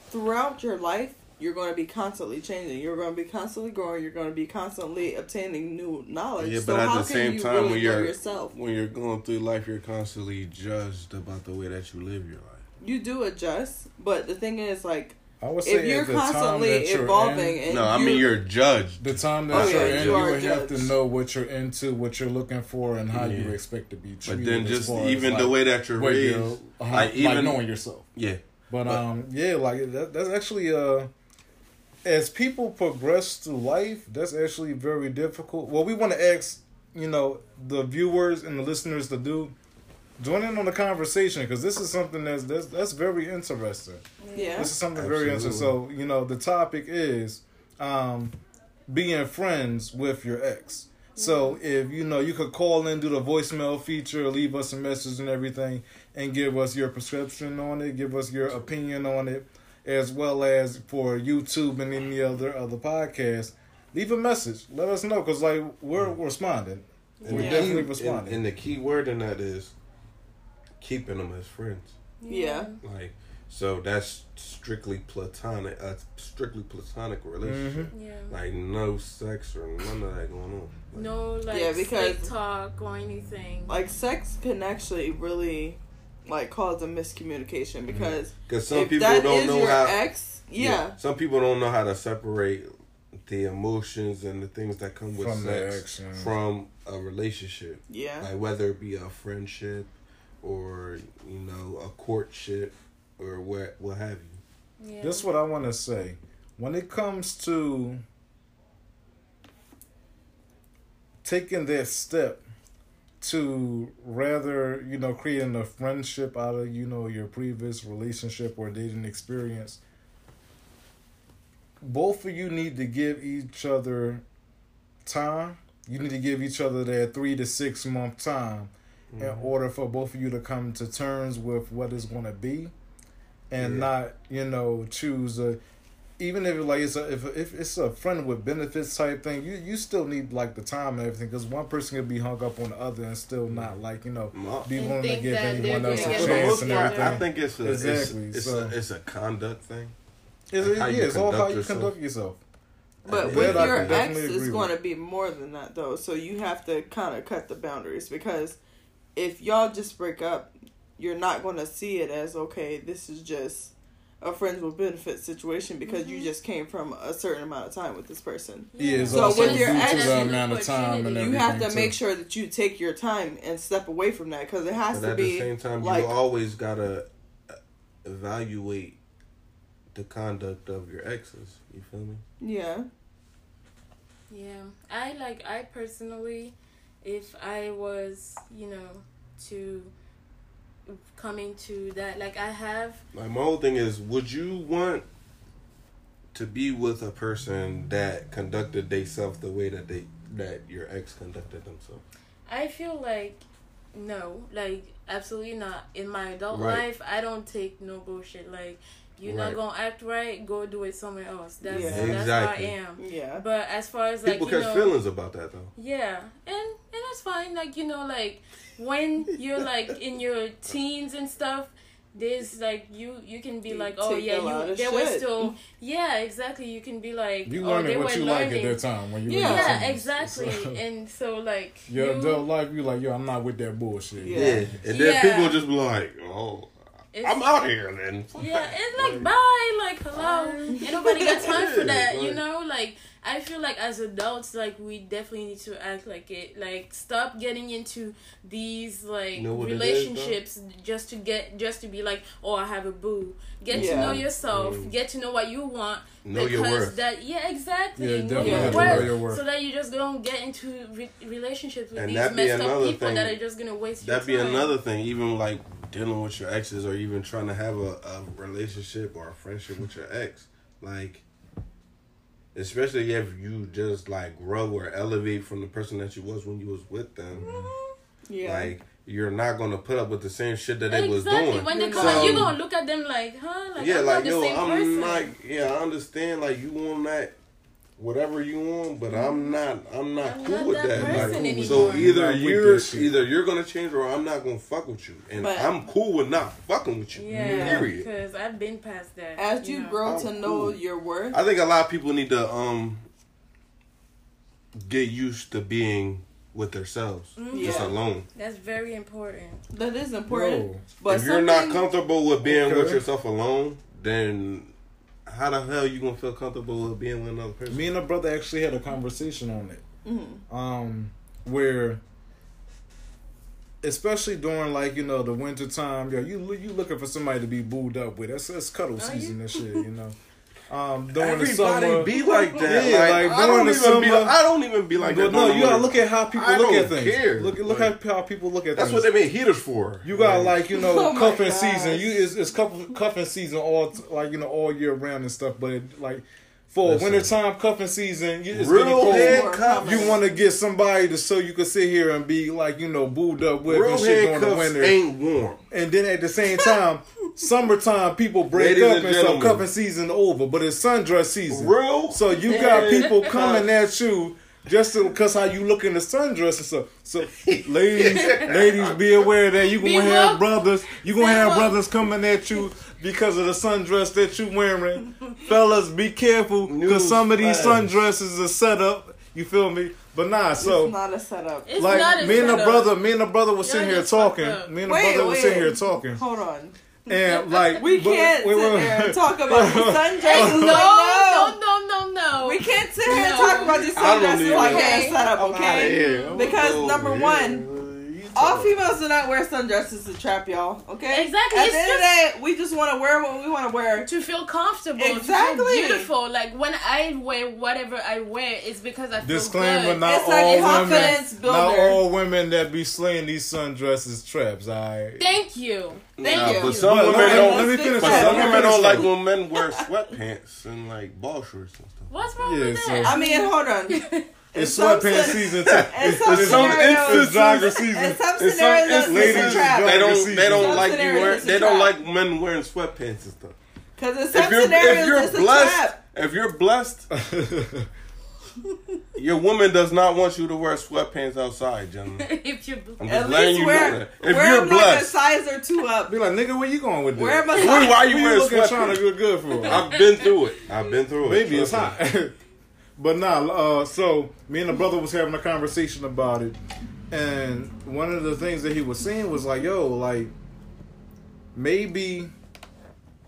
throughout your life, you're going to be constantly changing. You're going to be constantly growing. You're going to be constantly obtaining new knowledge. Yeah, so but at how the can same you time, really when you're yourself? when you're going through life, you're constantly judged about the way that you live your life. You do adjust, but the thing is, like, I would say if you're the time constantly that you're evolving in, and no, I mean you're judged. the time Oh, that yeah, you're in, you you, are would have to know what you're into, what you're looking for, and how you expect to be treated. But then just even the like, way that you're what raised, you're- how- like like even knowing yourself. yeah, But, But- um, yeah, like that, that's actually uh, as people progress through life, that's actually very difficult. What we want to ask, you know, the viewers and the listeners to do, join in on the conversation because this is something that's that's that's very interesting. yeah, This is something very interesting. So, you know, the topic is um, being friends with your ex. So, if you know, you could call in, do the voicemail feature, leave us a message and everything, and give us your prescription on it, give us your opinion on it, as well as for YouTube and any other other podcast. Leave a message. Let us know because, like, we're responding. and We're the definitely key, responding. and, and the key word in that is keeping them as friends. yeah. Like so, that's strictly platonic, a strictly platonic relationship. Mhm. Yeah. Like no sex or none of that going on. Like, No like Yeah, because- talk or anything. Like, sex can actually really, like, cause a miscommunication mm-hmm. because Because some if people that don't is know your how. ex, yeah, Some people don't know how to separate the emotions and the things that come with From the sex action. from a relationship. yeah, Like whether it be a friendship or you know a courtship or what what have you. yeah. This is what I want to say. When it comes to taking that step to rather, you know, creating a friendship out of, you know, your previous relationship or dating experience, both of you need to give each other time. You need to give each other that three to six month time in mm-hmm. order for both of you to come to terms with what it's going to be and Yeah. not you know choose a even if like it's a if, if it's a friend with benefits type thing you you still need like the time and everything because one person could be hung up on the other and still not mm. like you know My- be willing to think give that anyone else a gonna for the chance most and part, everything I think it's a Exactly, it's, it's so- a it's a conduct thing. it's, it, yeah, it's all how conduct you yourself. conduct yourself But Yeah, with that your can ex, it's going to be more than that, though. So you have to kind of cut the boundaries because if y'all just break up, you're not going to see it as okay. This is just a friends with benefits situation because Mm-hmm. you just came from a certain amount of time with this person. yeah, it's So also with due your ex- the amount of time and You have to too. make sure that you take your time and step away from that because it has But to be. at the same time, like you always gotta uh, evaluate the conduct of your exes. You feel me? yeah. Yeah, I like I personally, if I was you know to coming to that like I have Like my whole thing is, would you want to be with a person that conducted themselves the way that they that your ex conducted themselves? I feel like no, like absolutely not. In my adult Right. life, I don't take no bullshit. Like you're Right. not gonna act right, go do it somewhere else. That's Yeah. that's Exactly. how I am. Yeah. But as far as like People you catch know, feelings about that though. Yeah, and and that's fine. Like you know, like when you're like in your teens and stuff, there's like you you can be You like oh yeah you of they were still yeah exactly you can be like You oh learning they what were you like at that time when you Yeah. yeah exactly *laughs* So, and so like your you, adult life, you like, yo, I'm not with that bullshit. Yeah. Yeah, and then Yeah. people just be like, "Oh, it's- I'm out here." Then Yeah, it's *laughs* like bye, like hello. Ain't nobody got time for *laughs* that, you know? Like I feel like as adults, like we definitely need to act like it. Like stop getting into these like Know what it is, though? relationships just to get just to be like, oh, I have a boo. Get Yeah. to know yourself. Mm. Get to know what you want. know your because worth. That yeah, exactly. Yeah, know your have to worth, know your worth. So that you just don't get into re- relationships with And these that messed up people thing- that are just gonna waste your That'd be time. another thing. Even like dealing with your exes, or even trying to have a, a relationship or a friendship with your ex, like. Especially if you just like grow or elevate from the person that you was when you was with them, mm-hmm. Yeah. like you're not gonna put up with the same shit that they was exactly. doing. When they come out, you So- gonna look at them like, huh? Like, yeah, I'm like yo, same I'm person. like, yeah, I understand, like you want that, whatever you want, but I'm not, I'm not I'm cool not with that that. Like, so either you're, either you're gonna change or I'm not gonna fuck with you, and But- I'm cool with not fucking with you. Yeah, Period. because I've been past that. As you know. grow I'm to know cool. your worth, I think a lot of people need to um get used to being with themselves, Mm-hmm. just Yeah. alone. That's very important. that is important. Yo, But if you're not comfortable with being with yourself alone, then how the hell you gonna feel comfortable with being with another person? me and a brother actually had a conversation on it. Mhm. um, where especially during like you know the winter time, yo, you you looking for somebody to be booed up with. That's that's cuddle Are season and shit, you know. *laughs* Um, during the Everybody summer, be like that. Yeah, like, like, I don't the even be. Like, I don't even be like that. no, you gotta look at how people I look don't at things. care. Look look Like, at how people look at things. That's things. what they made heaters for. You got like you know *laughs* Oh cuffing season. You it's, it's cuffing, cuffing season all like you know all year round and stuff. But it, like for Listen. wintertime cuffing season, you, it's real cold. head cuffs. You want to get somebody to so you can sit here and be like you know booed up with real and shit during the winter. ain't warm. And then at the same time, summertime people break Ladies up and and so gentlemen. cuffing season over, but it's sundress season. Real. So you got head people coming *laughs* at you just because how you look in the sundress and stuff. So ladies, *laughs* ladies, be aware that you Be gonna have woke. brothers. You gonna Be have woke. brothers coming at you because of the sundress that you wearing. *laughs* Fellas, be careful because some of these Newsflash. sundresses are set up. You feel me? But nah, so it's not a setup. It's like not a me and the brother, me and the brother was Y'all sitting here talking. Me and the Wait, brother was sitting here talking, Hold on. And like We but- can't wait, sit wait, there and talk about the *laughs* sundresses. Hey, no, no, no, no, no. We can't sit here and talk about these I don't sundresses even- like Okay. a setup, I'm outta okay? here. Because number one, You All females do not wear sundresses to trap y'all, okay? Exactly, At it's the end of the day, we just want to wear what we want to wear. to feel comfortable, to Exactly. feel beautiful. Like when I wear whatever I wear, it's because I feel Disclaimer: good. Not It's like all women, builder. not all women that be slaying these sundresses traps. I Thank you, thank Nah, you. but some But women let- don't. let me finish. But this. some women don't like when men wear sweatpants and like ball shorts and stuff. What's wrong Yeah, with so- that? I mean, hold on. *laughs* In It's sweatpants se- season too. *laughs* in It's, some it's, scenarios- jogger season. In some scenarios, it's it's ladies a and trap. They don't. They don't like you wearing. They don't like men wearing sweatpants and stuff. Because in some If you're scenarios, if you're it's a blessed, trap. if you're blessed, *laughs* your woman does not want you to wear sweatpants outside, gentlemen. *laughs* if you I'm At letting least you wear, know that. If wear you're them like a blessed, size or two up. Be like, nigga, where you going with this? Wear them a Why- size. why you Who wearing looking trying to sweatpants? get good for? I've been through it. I've been through it. Maybe it's hot. But nah, uh, so me and the brother was having a conversation about it, and one of the things that he was saying was like, "Yo, like maybe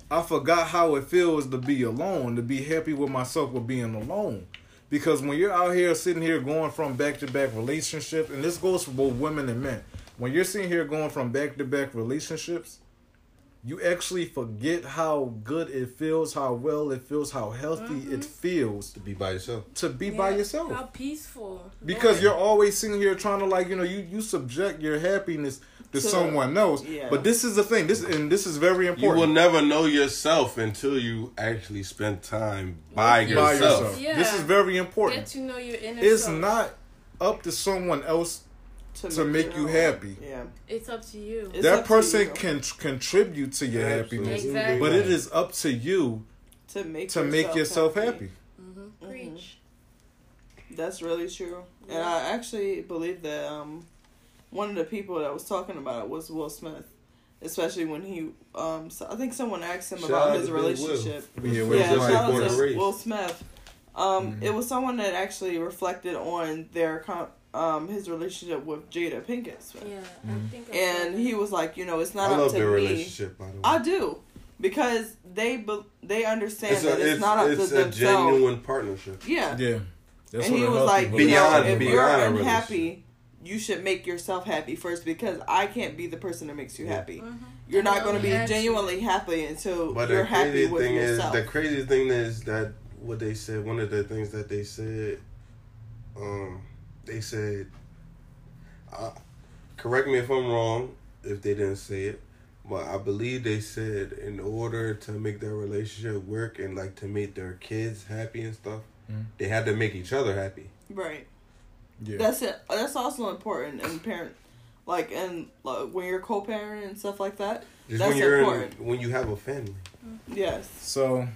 I forgot how it feels to be alone, to be happy with myself with being alone." Because when you're out here sitting here going from back to back relationships, and this goes for both women and men, when you're sitting here going from back to back relationships, you actually forget how good it feels, how well it feels, how healthy it mm-hmm. feels To be by yourself. to be by yourself. How peaceful. Because Yeah. you're always sitting here trying to like, you know, you you subject your happiness to To- someone else. yeah. But this is the thing. This and this is very important. You will never know yourself until you actually spend time by With by yourself. yourself. Yeah. This is very get important. to know your inner It's self. not up to someone else to make you it happy. Yeah. It's up to you. It's that person you. can contribute to your Absolutely. happiness, Exactly. but it is up to you To make to make yourself happy. hmm Preach. That's really true. And I actually believe that um, one of the people that was talking about it was Will Smith. especially when he. Um, so I think someone asked him Shout about his to Big Will. relationship. Yeah, Yeah, Will shout Smith. out to. Will Smith. Um, Mhm. it was someone that actually reflected on their com- um his relationship with Jada Pinkett Smith, Yeah, Mhm. I think. I and he was like, you know, it's I not up love to their me. relationship, by the way. I do because they be- they understand it's that a, it's, it's, not up to them. it's to a themselves. genuine partnership. Yeah, Yeah. That's and what he was healthy like, you know, Beyond- if you're unhappy, you should make yourself happy first because I can't be the person that makes you Yeah. happy. Mhm. You're not going to be let me ask you- genuinely happy until But you're the happy with thing yourself. is, the crazy thing is that what they said. One of the things that they said, um, they said, uh, correct me if I'm wrong, if they didn't say it, but I believe they said in order to make their relationship work and like to make their kids happy and stuff, Mhm. they had to make each other happy. right. Yeah. That's it. That's also important in parent, like and like, when you're co-parent and stuff like that. Just That's when you're important. in, when you have a family, Yes. so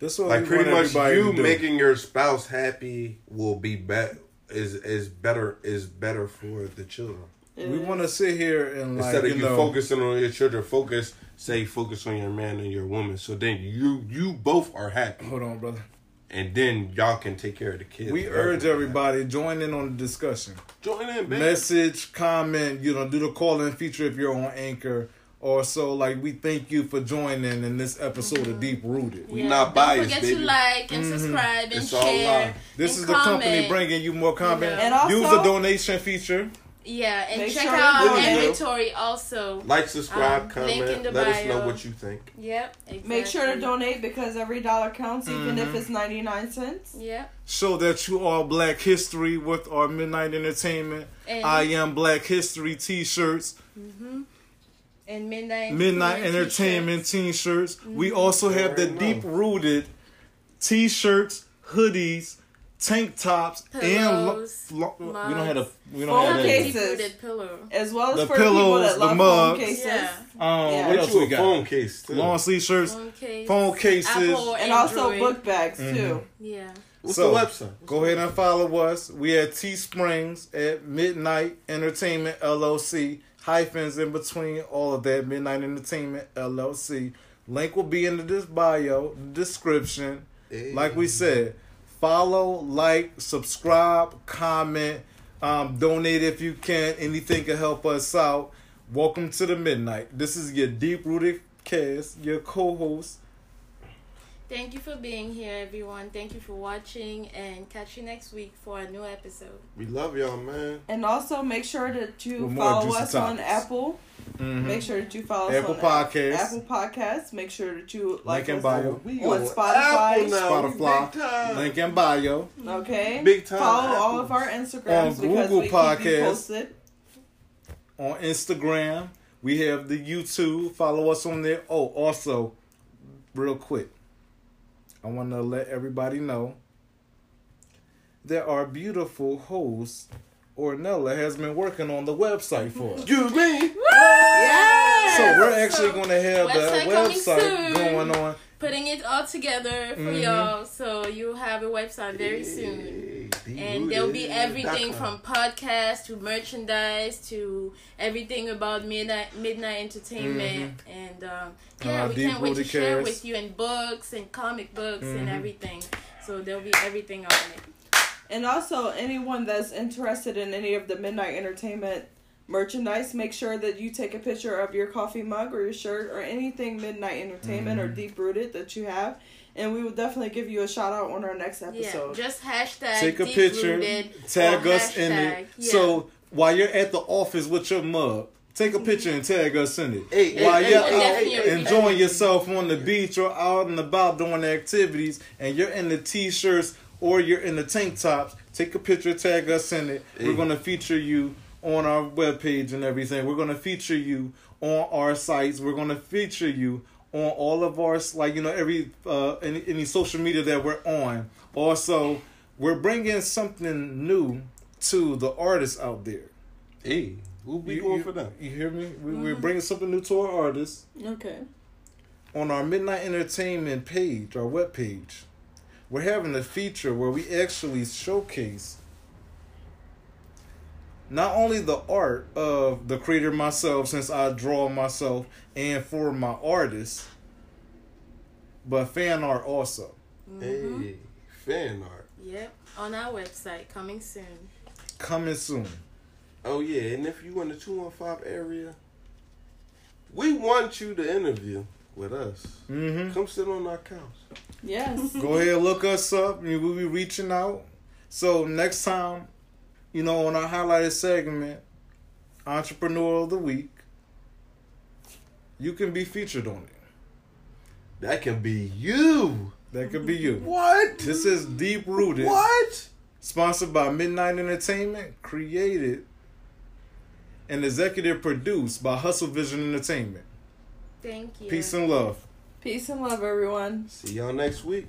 this is like pretty much you making your spouse happy will be bet is is better is better for the children. we want to sit here and like Instead of you you know, focusing on your children, focus say focus on your man and your woman. So then you you both are happy, Hold on, brother. and then y'all can take care of the kids. We urge everybody join in on the discussion. join in, man. Message, comment, you know, do the call in feature if you're on Anchor. Or so like we thank you for joining in this episode of Deep Rooted. We not biased, Don't forget baby. to like and Mhm. subscribe and It's share. love. This and is the company bringing you more comment. And also- Use the donation feature. Yeah, and Make check sure out you our do. inventory also. Like, subscribe, Um, link in comment. the Let us know what you think. Yep. Exactly. Make sure to donate because every dollar counts, even if Mhm. it's ninety nine cents. Yep. Show that you are Black History with our Midnight Entertainment. And, I am Black History T-shirts. hmm And midnight. Midnight Entertainment Entertainment t-shirts. T-shirts. We also have the Already. Deep Rooted T-shirts, hoodies, tank tops, and lo- Pillows, lo- we don't have a we don't Phone have that. case. Deep cases. rooted pillow. As well as The for the people pillows, that the love phone mugs. cases. Yeah. Um, Yeah. what Get else we a got? phone case too. Long sleeve shirts, Phone case. phone cases. Apple And also book bags too. Mhm. Yeah. What's So, the website? Go ahead and follow us. We at Teesprings at Midnight Entertainment LLC. Hyphens in between all of that. Midnight Entertainment LLC. Link will be in the this bio, description. Hey. Like we said, follow, like, subscribe, comment, um, donate if you can. Anything can help us out. Welcome to the Midnight. This is your deep rooted cast, your co-host. Thank you for being here, everyone. Thank you for watching, and catch you next week for a new episode. we love y'all, man. And also make sure that you With follow juicy us on topics. Apple. Mhm. Make sure that you follow Apple us on Ap- Podcasts. Apple Podcasts. Make sure that you like Link in us bio. We on on Spotify. Apple now. Spotify. Big time. Link in bio. Okay. Big time Follow all of our Instagrams On because Google we keep Podcasts. posted. on Instagram. We have the YouTube. Follow us on there. Oh, also, real quick, I want to let everybody know that our beautiful host, Ornella, has been working on the website for *laughs* us. You me? Yeah. So we're actually going to have the Website coming website soon. going on. Putting it all together for Mhm. y'all, so you'll have a website very soon. And there'll be everything from podcasts to merchandise to everything about midnight midnight entertainment, and um, yeah, Uh, we can't wait to Rooted share Cares. with you in books and comic books and Mhm. everything. So there'll be everything on it. And also, anyone that's interested in any of the Midnight Entertainment merchandise, make sure that you take a picture of your coffee mug or your shirt or anything Midnight Entertainment or Mhm. Deep Rooted that you have. And we will definitely give you a shout out on our next Yeah, episode. just hashtag Take a Deep picture, Rooted tag or us in it. yeah. So while you're at the office with your mug, take a mm-hmm. picture and tag us in it. Hey, While hey, you're hey, out hey, hey, enjoying yourself on the beach or out and about doing activities, and you're in the t-shirts or you're in the tank tops, take a picture, tag us in it. We're gonna feature you on our webpage and everything. We're gonna feature you on our sites. We're gonna feature you on all of our like you know every uh any, any social media that we're on. Also, we're bringing something new to the artists out there. Hey, we'll be You- going you- for them. You hear me? We, We're bringing something new to our artists Okay. on our Midnight Entertainment page, our web page We're having a feature where we actually showcase not only the art of the creator myself, since I draw myself and for my artists, but fan art also. Hey, fan art. Yep, on our website, coming soon. Coming soon. Oh yeah, and if you in the two one five area, we want you to interview with us. Mm-hmm. Come sit on our couch. Yes. Go ahead, look us up, and we'll be reaching out. So next time, you know, on our highlighted segment, Entrepreneur of the Week, you can be featured on it. That can be you. That could be you. What? This is Deep Rooted, What? sponsored by Midnight Entertainment, created and executive produced by Hustle Vision Entertainment. Thank you. Peace and love. Peace and love, everyone. See y'all next week.